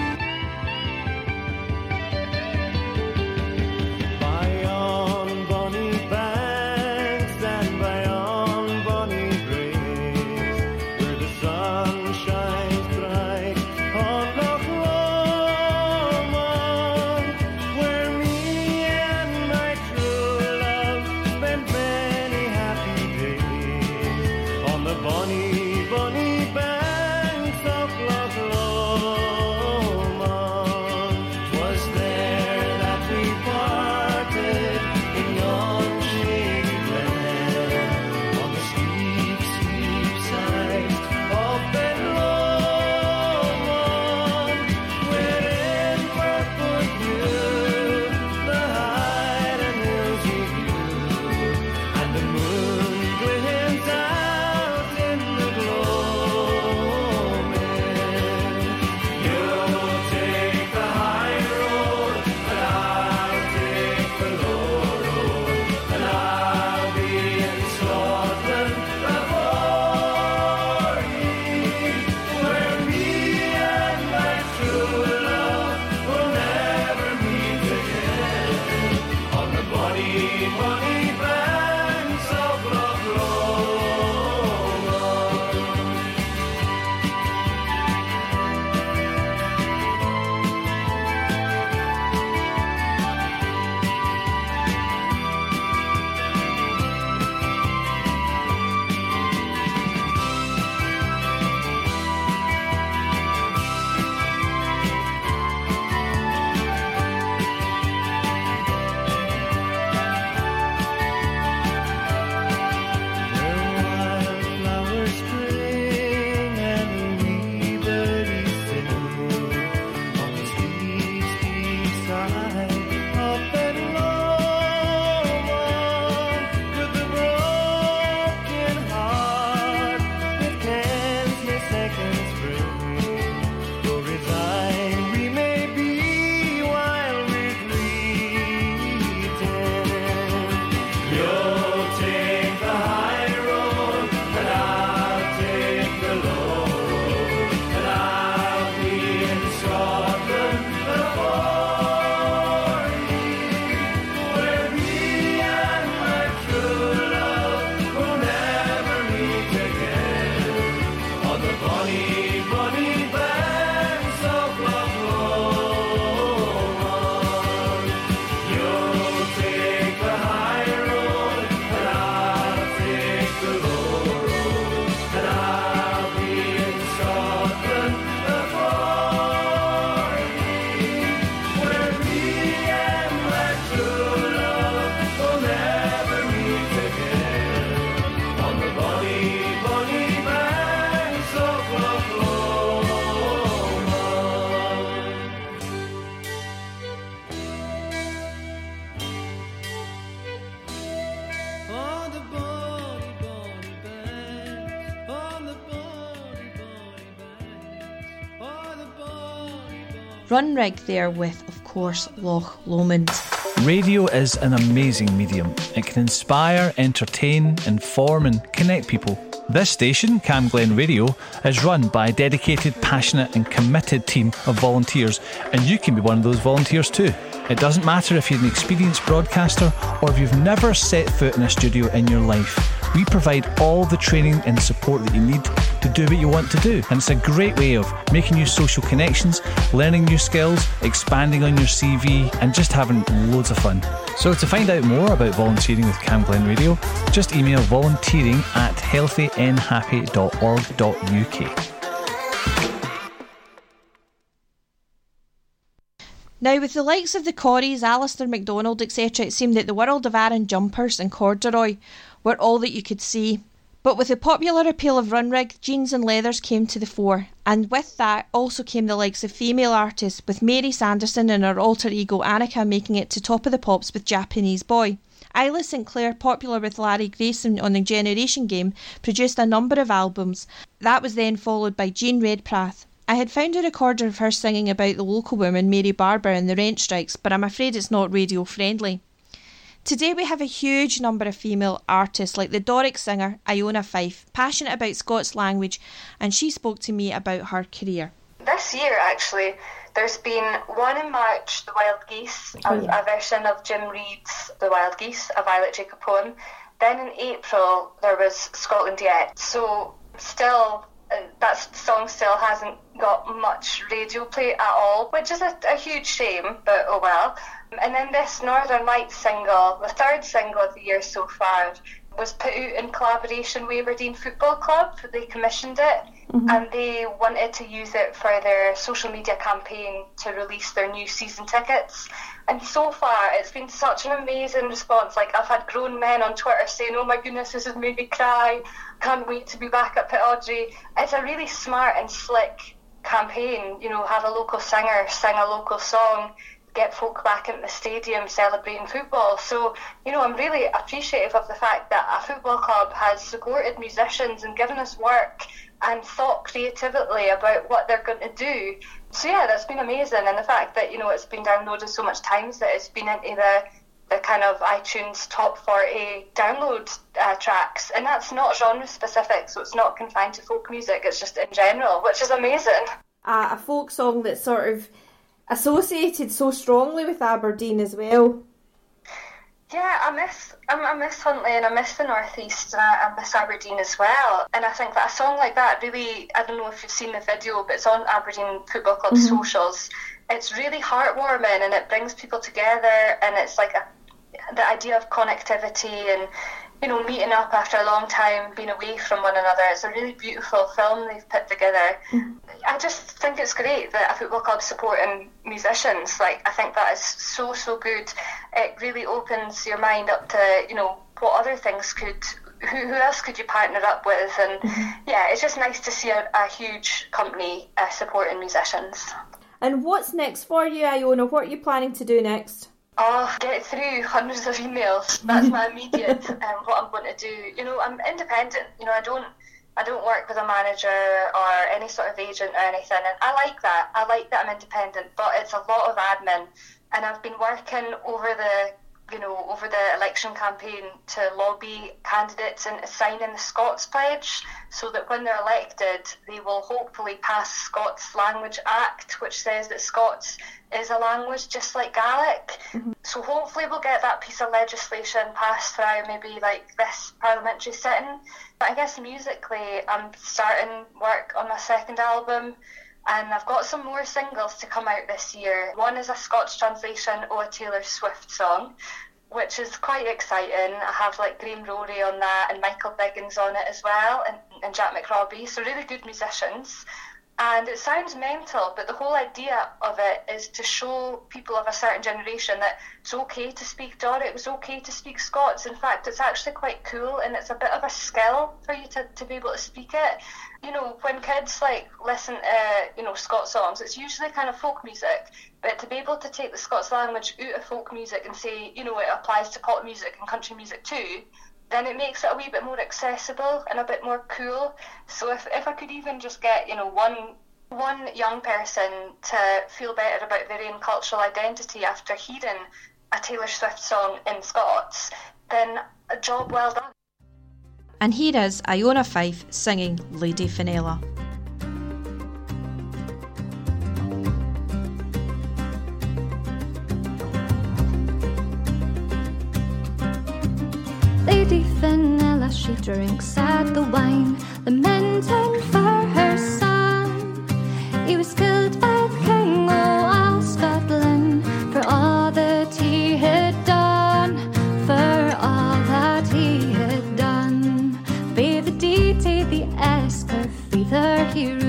Runrig there with, of course, Loch Lomond. Radio is an amazing medium. It can inspire, entertain, inform, and connect people. This station, Cam Glen Radio, is run by a dedicated, passionate, and committed team of volunteers, and you can be one of those volunteers too. It doesn't matter if you're an experienced broadcaster or if you've never set foot in a studio in your life. We provide all the training and support that you need to do what you want to do. And it's a great way of making new social connections, learning new skills, expanding on your CV, and just having loads of fun. So to find out more about volunteering with Cam Glen Radio, just email volunteering at healthynhappy.org.uk. Now, with the likes of the Corries, Alistair MacDonald, etc., it seemed that the world of Aran jumpers and corduroy were all that you could see. But with the popular appeal of Runrig, jeans and leathers came to the fore, and with that also came the likes of female artists, with Mary Sandeman and her alter ego Aneka making it to top of the pops with Japanese Boy. Isla Sinclair, popular with Larry Grayson on the Generation Game, produced a number of albums. That was then followed by Jean Redpath. I had found a recorder of her singing about the local woman Mary Barbour and the rent strikes, but I'm afraid it's not radio friendly. Today we have a huge number of female artists like the Doric singer Iona Fife, passionate about Scots language, and she spoke to me about her career. This year, actually, there's been one in March, The Wild Geese, a, Oh, yeah. a version of Jim Reid's The Wild Geese, a Violet Jacob poem. Then in April, there was Scotland Yet. So, still, uh, that song still hasn't got much radio play at all, which is a, a huge shame, but oh well. And then this Northern Lights single, the third single of the year so far, was put out in collaboration with Aberdeen Football Club. They commissioned it mm-hmm. and they wanted to use it for their social media campaign to release their new season tickets. And so far, it's been such an amazing response. Like, I've had grown men on Twitter saying, Oh my goodness, this has made me cry. Can't wait to be back at Pittodrie. It's a really smart and slick campaign. You know, have a local singer sing a local song get folk back into the stadium celebrating football. So, you know, I'm really appreciative of the fact that a football club has supported musicians and given us work and thought creatively about what they're going to do. So yeah, that's been amazing, and the fact that you know it's been downloaded so much times that it's been into the the kind of iTunes top 40 download uh, tracks, and that's not genre specific, so it's not confined to folk music. It's just in general, which is amazing. a, a folk song that sort of associated so strongly with Aberdeen as well. Yeah, I miss I, I miss Huntly and I miss the Northeast and I, I miss Aberdeen as well. And I think that a song like that really I don't know if you've seen the video, but it's on Aberdeen Football Club Mhm. socials. It's really heartwarming and it brings people together and it's like a, the idea of connectivity and you know meeting up after a long time being away from one another. It's a really beautiful film they've put together. I just think it's great that a football club supporting musicians. Like I think that is so so good. It really opens your mind up to you know what other things could. Who, who else could you partner up with? And yeah, it's just nice to see a, a huge company uh, supporting musicians. And what's next for you, Iona? What are you planning to do next? Oh, get through hundreds of emails. That's my immediate [LAUGHS] um, what I'm going to do. You know, I'm independent. You know, I don't I don't work with a manager or any sort of agent or anything, and I like that. I like that I'm independent, but it's a lot of admin, and I've been working over the you know over the election campaign to lobby candidates into signing the Scots Pledge, so that when they're elected, they will hopefully pass Scots Language Act, which says that Scots is a language just like Gaelic. Mm-hmm. So hopefully we'll get that piece of legislation passed through maybe like this parliamentary sitting. But I guess musically, I'm starting work on my second album. And I've got some more singles to come out this year. One is a Scots translation of a Taylor Swift song, which is quite exciting. I have like Graham Rorie on that and Michael Biggins on it as well, and, and Jack McRobbie, so really good musicians. And it sounds mental, but the whole idea of it is to show people of a certain generation that it's okay to speak Doric, it's okay to speak Scots. In fact, it's actually quite cool and it's a bit of a skill for you to, to be able to speak it. You know, when kids like listen to, you know, Scots songs, it's usually kind of folk music. But to be able to take the Scots language out of folk music and say, you know, it applies to pop music and country music too, and it makes it a wee bit more accessible and a bit more cool. So if, if I could even just get, you know, one one young person to feel better about their own cultural identity after hearing a Taylor Swift song in Scots, then a job well done. And here is Iona Fife singing Lady Finella. She drinks at the wine, lamenting for her son. He was killed by the king, oh, all Scotland, for all that he had done, for all that he had done. Be the deity, the Escort, the hero.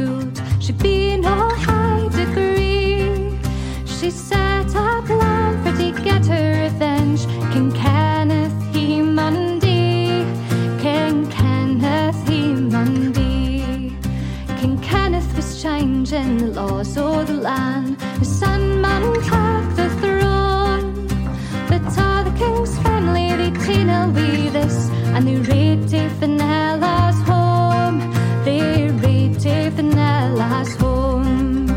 change in the laws of the land. The Sandman took the throne. but all the king's family, they clean away this, and they raid to Fenella's home. They raid to Fenella's home.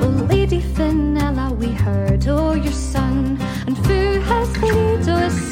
Well, Lady Finella, we heard, oh, your son, and who has lead us?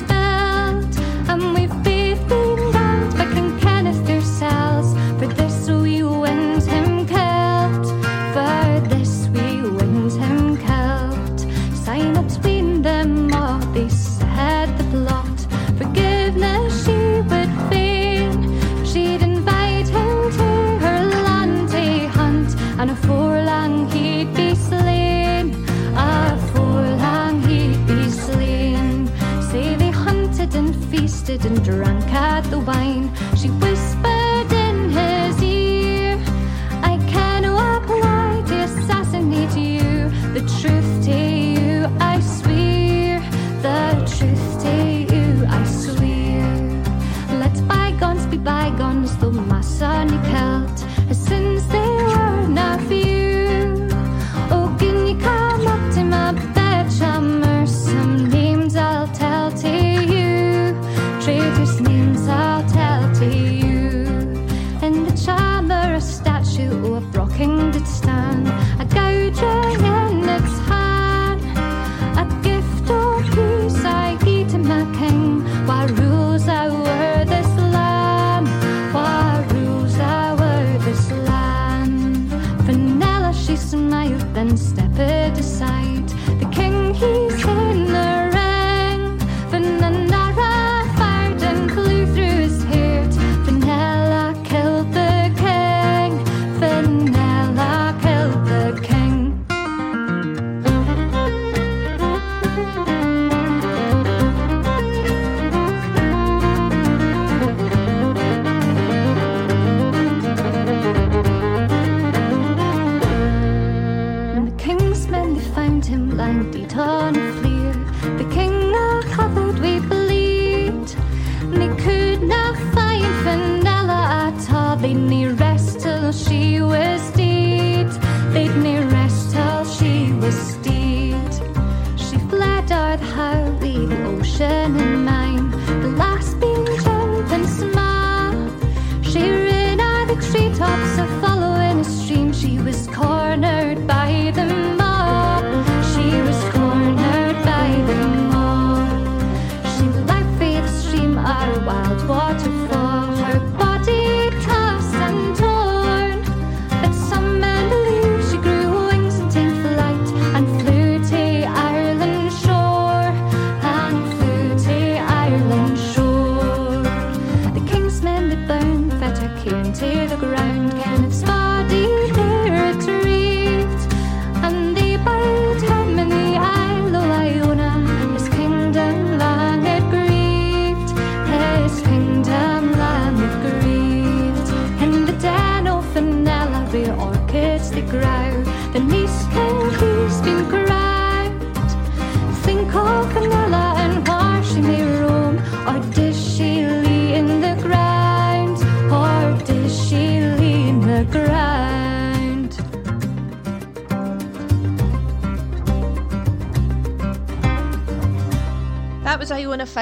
keep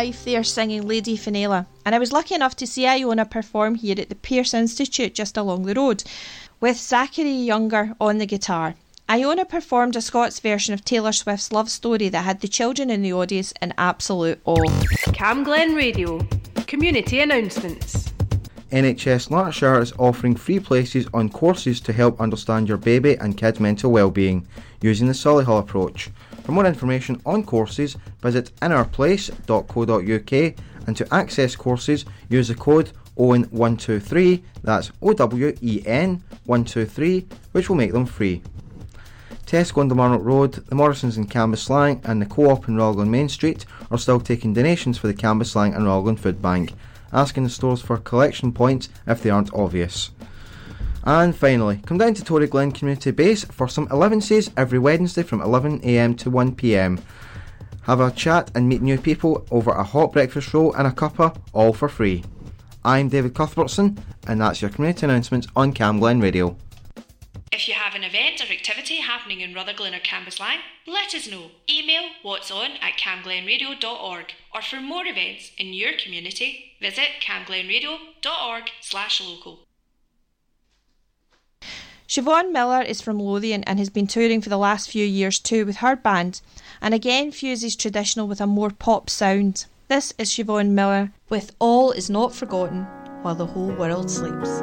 live there singing Lady Finella, and I was lucky enough to see Iona perform here at the Pearce Institute just along the road, with Zachary Younger on the guitar. Iona performed a Scots version of Taylor Swift's Love Story that had the children in the audience in absolute awe. Cam Glen Radio, community announcements. NHS Lanarkshire is offering free places on courses to help understand your baby and kid's mental well-being using the Solihull approach. For more information on courses, visit inourplace.co.uk and to access courses, use the code OWEN123, that's O-W-E-N 123, which will make them free. Tesco on the Marnock Road, the Morrisons in Cambuslang and the Co-op in Roglan Main Street are still taking donations for the Cambuslang and Roglan Food Bank, asking the stores for collection points if they aren't obvious. And finally, come down to Tory Glen Community Base for some 11ses every Wednesday from 11am to 1pm. Have a chat and meet new people over a hot breakfast roll and a cuppa, all for free. I'm David Cuthbertson, and that's your community announcements on Cam Glen Radio. If you have an event or activity happening in Rutherglen or Cambuslang, let us know. Email what's on at camglenradio.org or for more events in your community, visit camglenradio.org slash local. Siobhan Miller is from Lothian and has been touring for the last few years too with her band and again fuses traditional with a more pop sound. This is Siobhan Miller with All Is Not Forgotten While the Whole World Sleeps.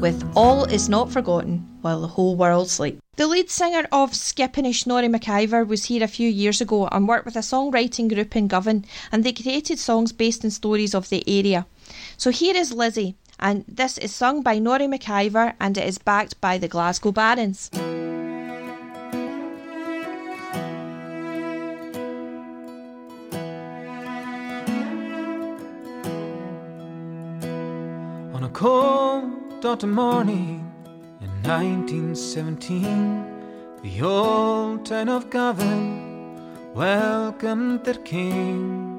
With All Is Not Forgotten While the Whole World Sleeps. The lead singer of Skipinnish Norrie McIver was here a few years ago and worked with a songwriting group in Govan and they created songs based on stories of the area. So here is Lizzie and this is sung by Norrie McIver and it is backed by the Glasgow Barons. Autumn morning in 1917, the old town of Govan welcomed their king.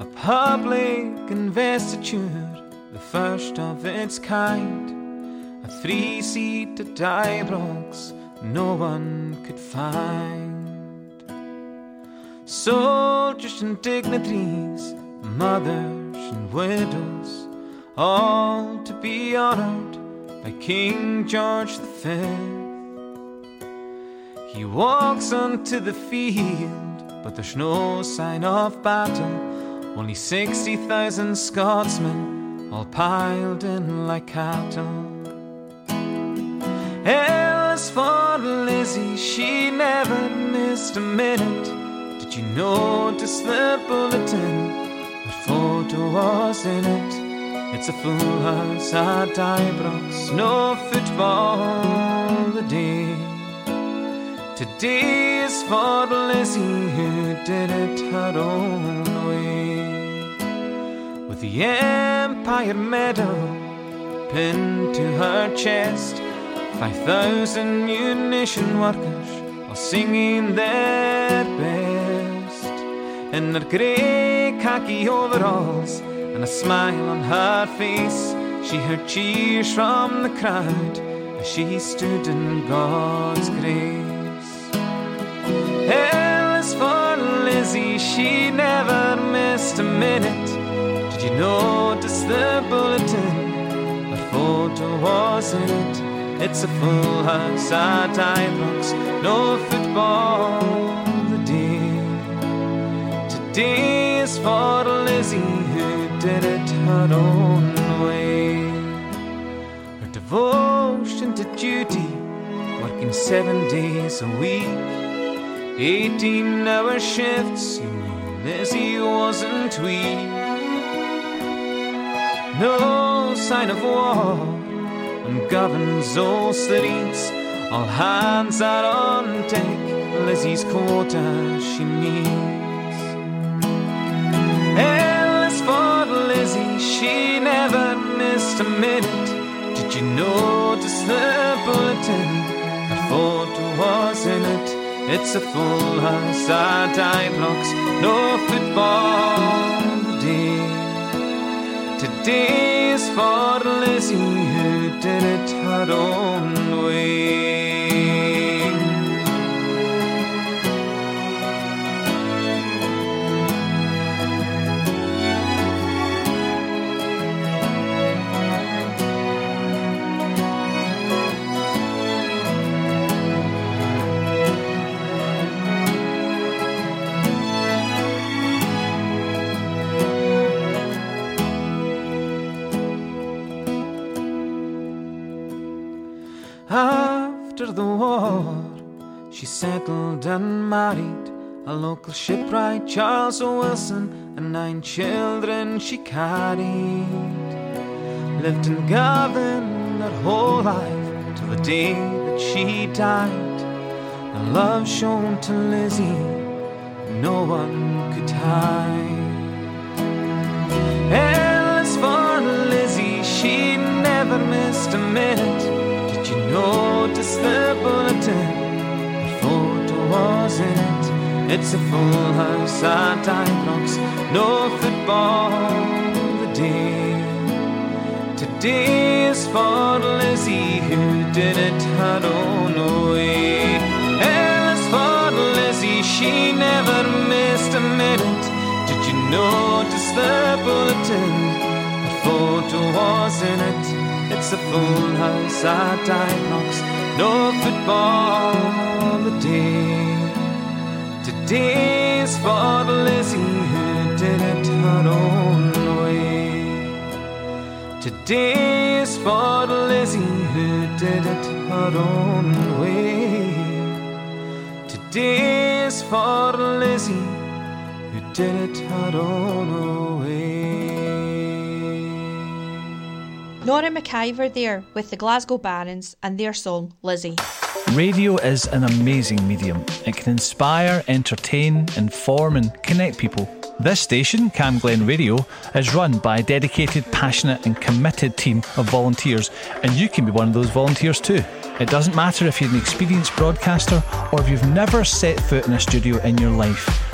A public investiture, the first of its kind. A three seated Ibrox no one could find. Soldiers and dignitaries, mothers and widows, all to be honoured by King George V. He walks onto the field, but there's no sign of battle. Only 60,000 Scotsmen all piled in like cattle. As for Lizzie, she never missed a minute. Did you notice the bulletin? What photo was in it? It's a full house at Ibrox, no football the day. Today is for Lizzie who did it her own way. With the Empire Medal pinned to her chest, 5,000 munition workers are singing their best. In their grey khaki overalls and a smile on her face, she heard cheers from the crowd as she stood in God's grace. As for Lizzie, she never missed a minute. Did you notice the bulletin? What photo was in it? It's a full house at Ibrox, no football the day. Today is for Lizzie did it her own way. Her devotion to duty, working seven days a week. 18 hour shifts, you knew Lizzie wasn't weak. No sign of war on Govan's old streets. All hands are on deck, Lizzie's quota she for Lizzie, she never missed a minute. Did you notice the bulletin? Her photo was in it. It's a full house at Ibrox, no football today. Today is for Lizzie who did it her own way. After the war, she settled and married a local shipwright, Charles Wilson, and nine children she carried. Lived in Govan her whole life till the day that she died. The love shown to Lizzie, no one could hide. As for Lizzie, she never missed a minute. Notice the bulletin? What photo was in it? It's a full house at Ibrox, no football the day. Today is for Lizzie who did it her own way. And as for Lizzie, she never missed a minute. Did you notice the bulletin? What photo was in it? It's a full house at Ibrox, no football the day. Today is for Lizzie who did it her own way. Today is for Lizzie who did it her own way. Today is for Lizzie who did it her own way. Nora McIver there with the Glasgow Barons and their song Lizzie. Radio is an amazing medium. It can inspire, entertain, inform, and connect people. This station, Camglen Radio, is run by a dedicated, passionate, and committed team of volunteers, and you can be one of those volunteers too. It doesn't matter if you're an experienced broadcaster or if you've never set foot in a studio in your life.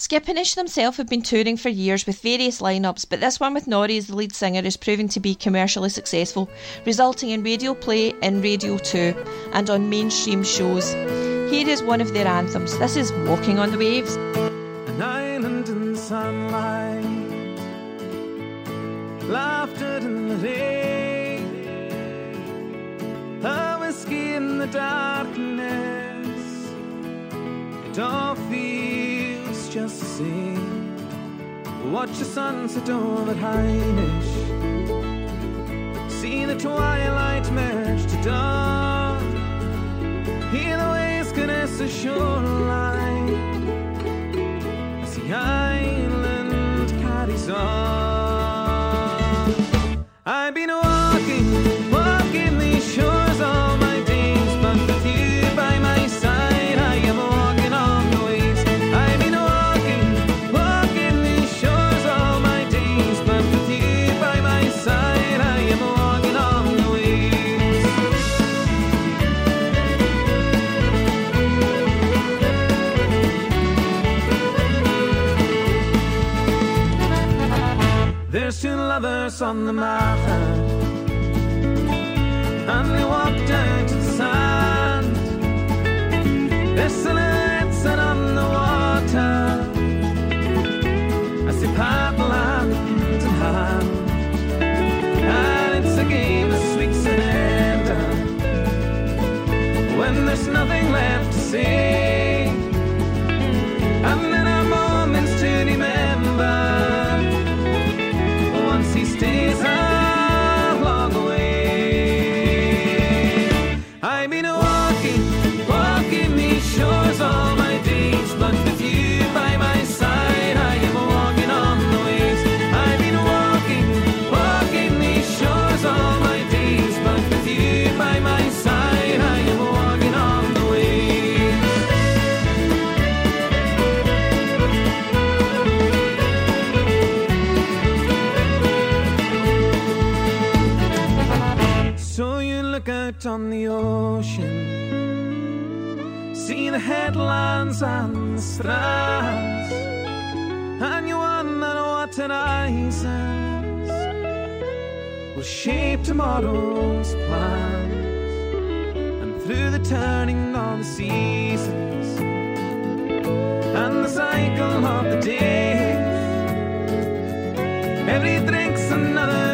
Skip and Ish themselves have been touring for years with various lineups, but this one with Norrie as the lead singer is proving to be commercially successful, resulting in radio play in Radio 2 and on mainstream shows. Here is one of their anthems. This is Walking on the Waves. An island in sunlight, laughter in the rain, a whiskey in the darkness. It all feels just the same. Watch the sunset over Hynish. See the twilight merge to dawn. Hear the waves caress the shoreline as the island carries on. I've been walking, on the mountain, and they walk down to the sand. On the water. And it's a game of when there's nothing left to say. And the strands, and you wonder what horizons will shape tomorrow's plans. And through the turning of the seasons. And the cycle of the days, every drink's another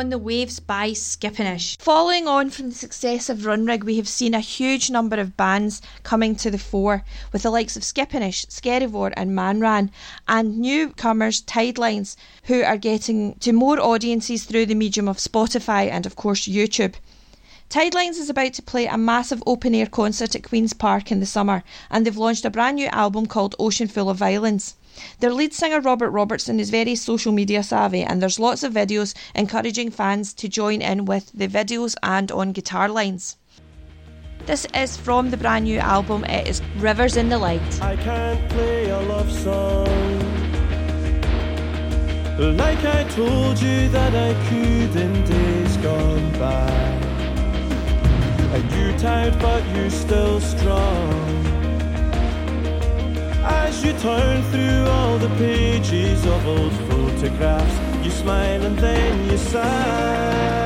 on the Waves by Skipinnish. Following on from the success of Runrig, we have seen a huge number of bands coming to the fore, with the likes of Skipinnish, Skerryvore, and Manran, and newcomers Tidelines, who are getting to more audiences through the medium of Spotify and, of course, YouTube. Tidelines is about to play a massive open air concert at Queen's Park in the summer, and they've launched a brand new album called Ocean Full of Violence. Their lead singer Robert Robertson is very social media savvy, and there's lots of videos encouraging fans to join in with the videos and on guitar lines. This is from the brand new album, it is Rivers in the Light. I can't play a love song like I told you that I could in days gone by. And you tired, but you still strong. As you turn through all the pages of old photographs, you smile and then you sigh.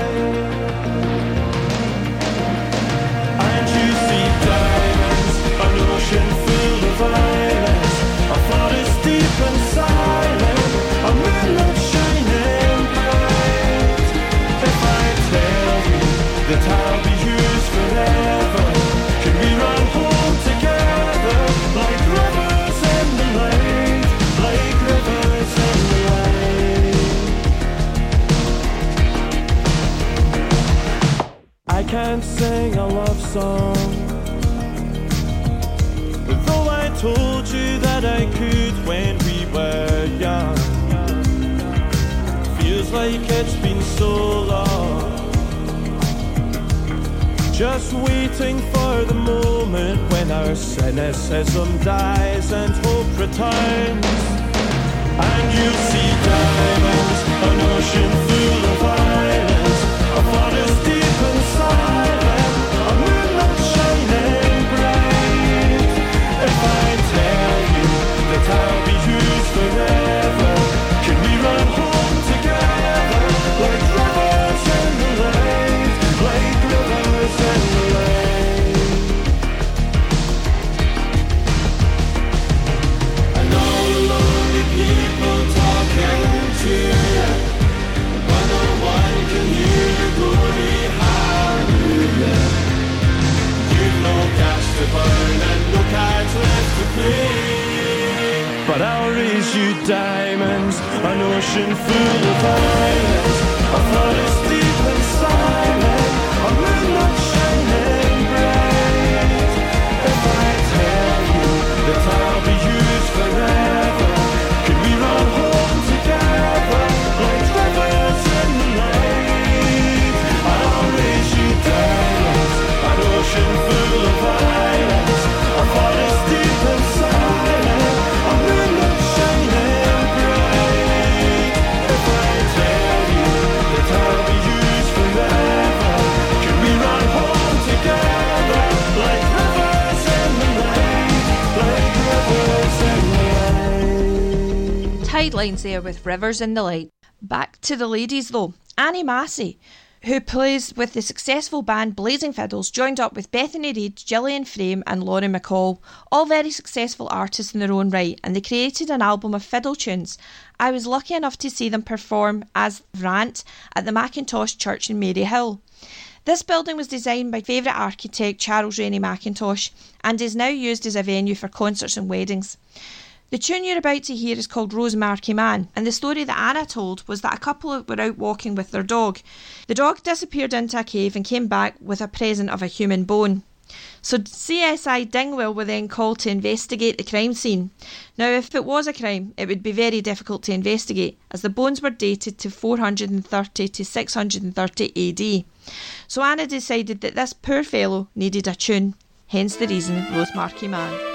Can't sing a love song. Though I told you that I could when we were young. Feels like it's been so long. Just waiting for the moment when our cynicism dies and hope returns. And you'll see diamonds, an ocean diamonds, an ocean full of violence, a forest deep Tidelines there with Rivers in the Light. Back to the ladies though. Annie Massie, who plays with the successful band Blazing Fiddles, joined up with Bethany Reid, Gillian Frame, and Laurie MacColl, all very successful artists in their own right, and they created an album of fiddle tunes. I was lucky enough to see them perform as Rant at the Mackintosh Church in Maryhill. This building was designed by favourite architect Charles Rennie Mackintosh and is now used as a venue for concerts and weddings. The tune you're about to hear is called Rosemarkie Man, and the story that Anna told was that a couple were out walking with their dog. The dog disappeared into a cave and came back with a present of a human bone. So CSI Dingwall were then called to investigate the crime scene. Now, if it was a crime, it would be very difficult to investigate, as the bones were dated to 430 to 630 AD. So Anna decided that this poor fellow needed a tune, hence the reason Rosemarkie Man.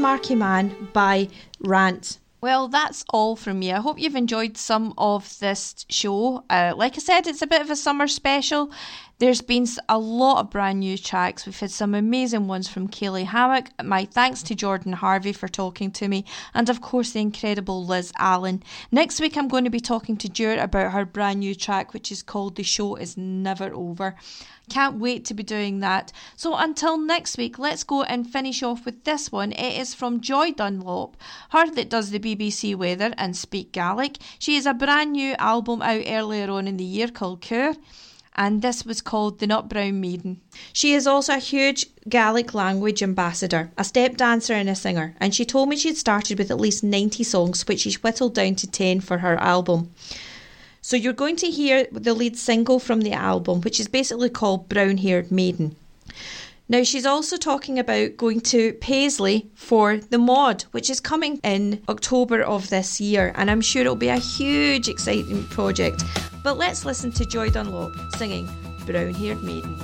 Rosemarkie Man by Rant. Well, that's all from me. I hope you've enjoyed some of this show. Uh, like I said, it's a bit of a summer special. There's been a lot of brand new tracks. We've had some amazing ones from Kaylee Hammack. My thanks to Jordan Harvey for talking to me, and of course, the incredible Liz Allen. Next week, I'm going to be talking to Stuart about her brand new track, which is called The Show Is Never Over. Can't wait to be doing that. So until next week, let's go and finish off with this one. It is from Joy Dunlop, her that does the BBC weather and speak Gaelic. She has a brand new album out earlier on in the year called Cure. And this was called The Nut Brown Maiden. She is also a huge Gaelic language ambassador, a step dancer and a singer, and she told me she'd started with at least 90 songs, which she whittled down to 10 for her album. So you're going to hear the lead single from the album, which is basically called Brown Haired Maiden. Now, she's also talking about going to Paisley for the mod, which is coming in October of this year, and I'm sure it'll be a huge, exciting project. But let's listen to Joy Dunlop singing Brown Haired Maiden.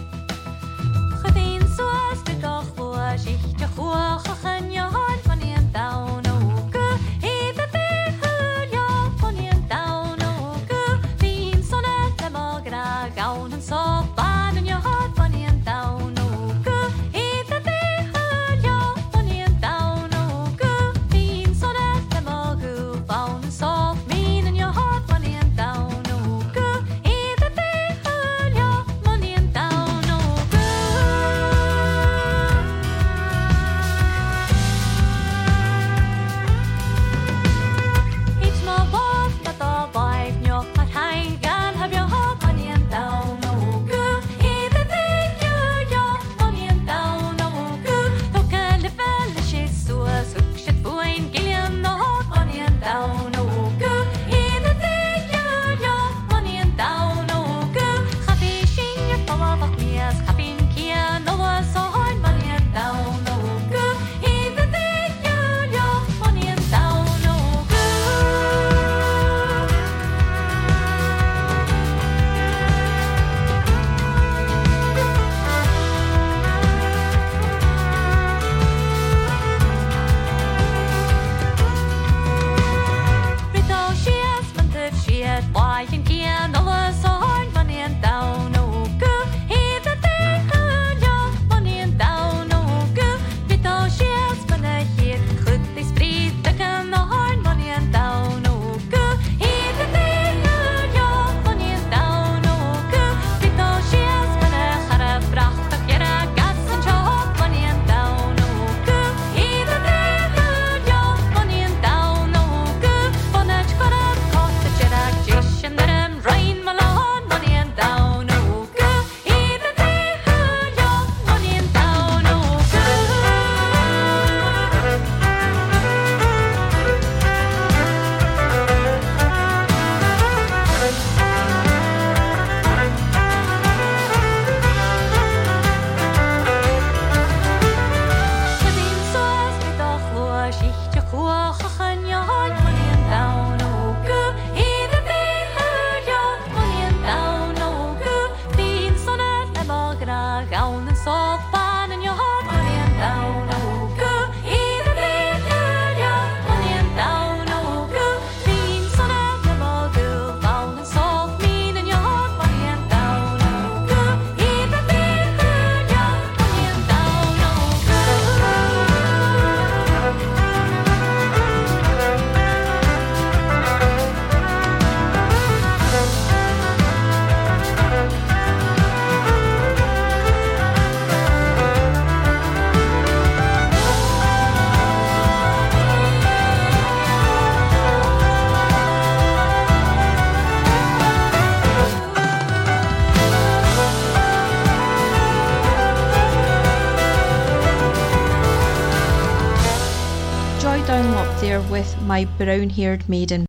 My Brown Haired Maiden.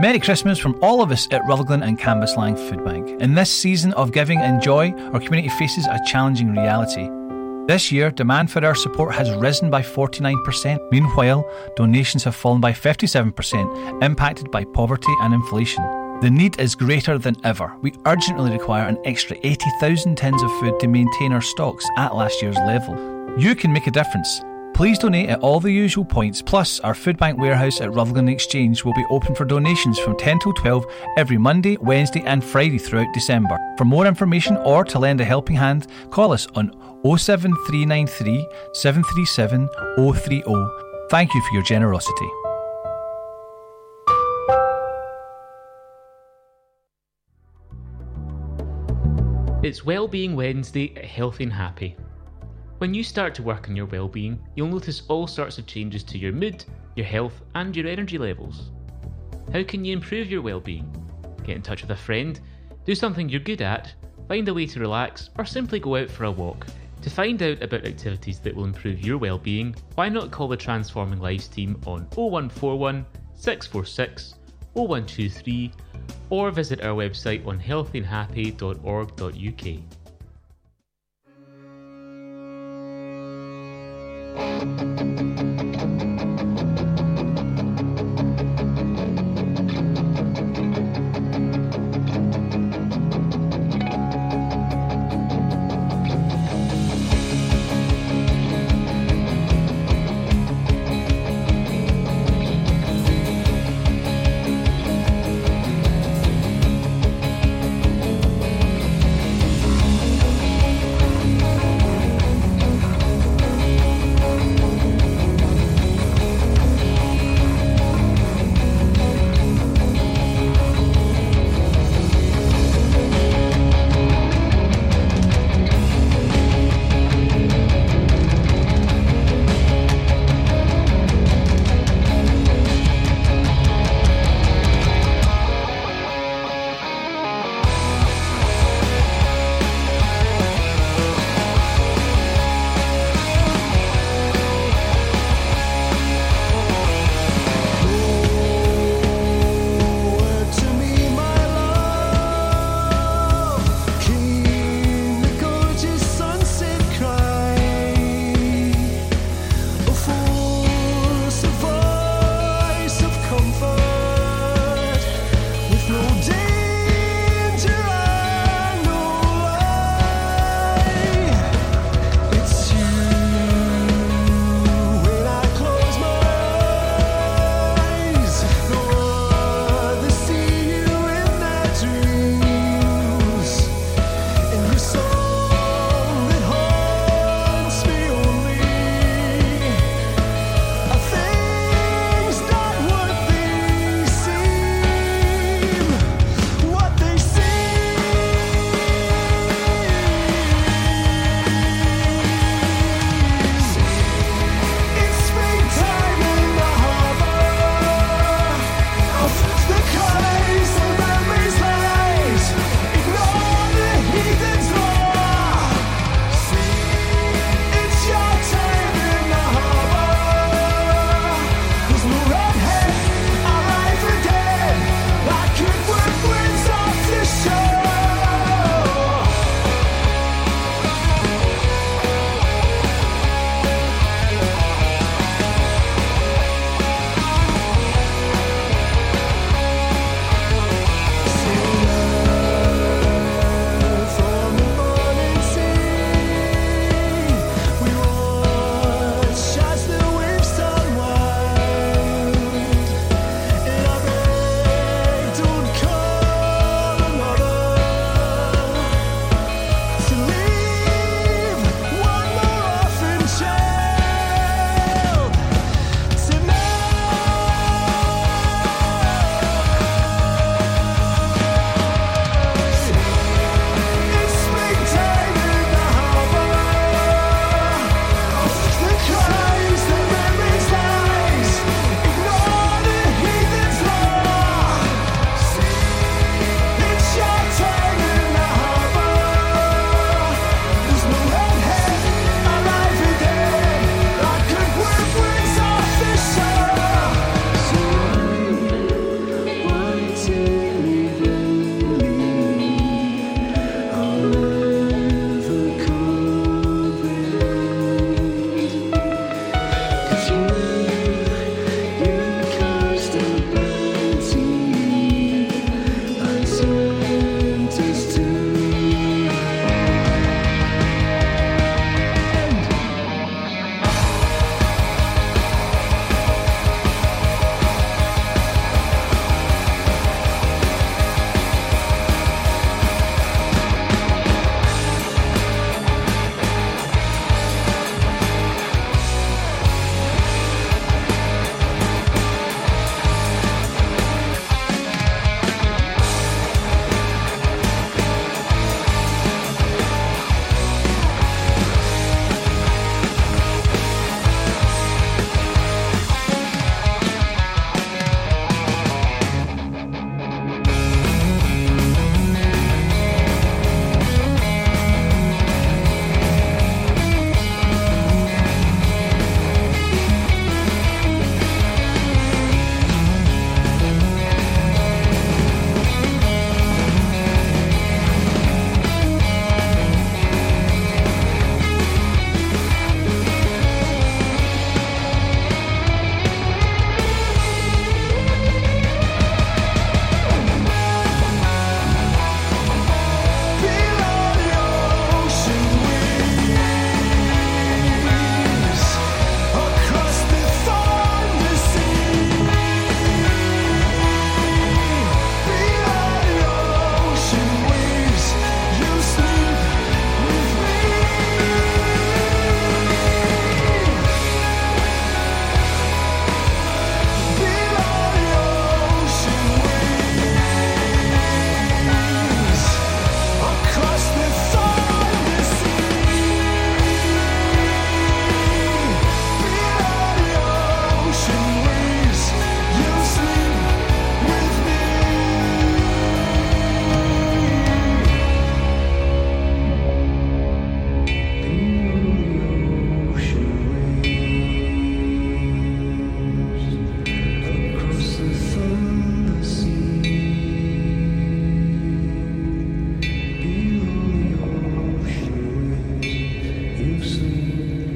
Merry Christmas from all of us at Rutherglen and Cambuslang Food Bank. In this season of giving and joy, our community faces a challenging reality. This year, demand for our support has risen by 49%. Meanwhile, donations have fallen by 57%, impacted by poverty and inflation. The need is greater than ever. We urgently require an extra 80,000 tins of food to maintain our stocks at last year's level. You can make a difference. Please donate at all the usual points, plus our food bank warehouse at Rutherglen Exchange will be open for donations from 10 till 12 every Monday, Wednesday and Friday throughout December. For more information or to lend a helping hand, call us on 07393 737 030. Thank you for your generosity. It's Wellbeing Wednesday at Healthy and Happy. When you start to work on your well-being, you'll notice all sorts of changes to your mood, your health, and your energy levels. How can you improve your well-being? Get in touch with a friend, do something you're good at, find a way to relax, or simply go out for a walk. To find out about activities that will improve your well-being, why not call the Transforming Lives team on 0141 646 0123 or visit our website on healthyandhappy.org.uk.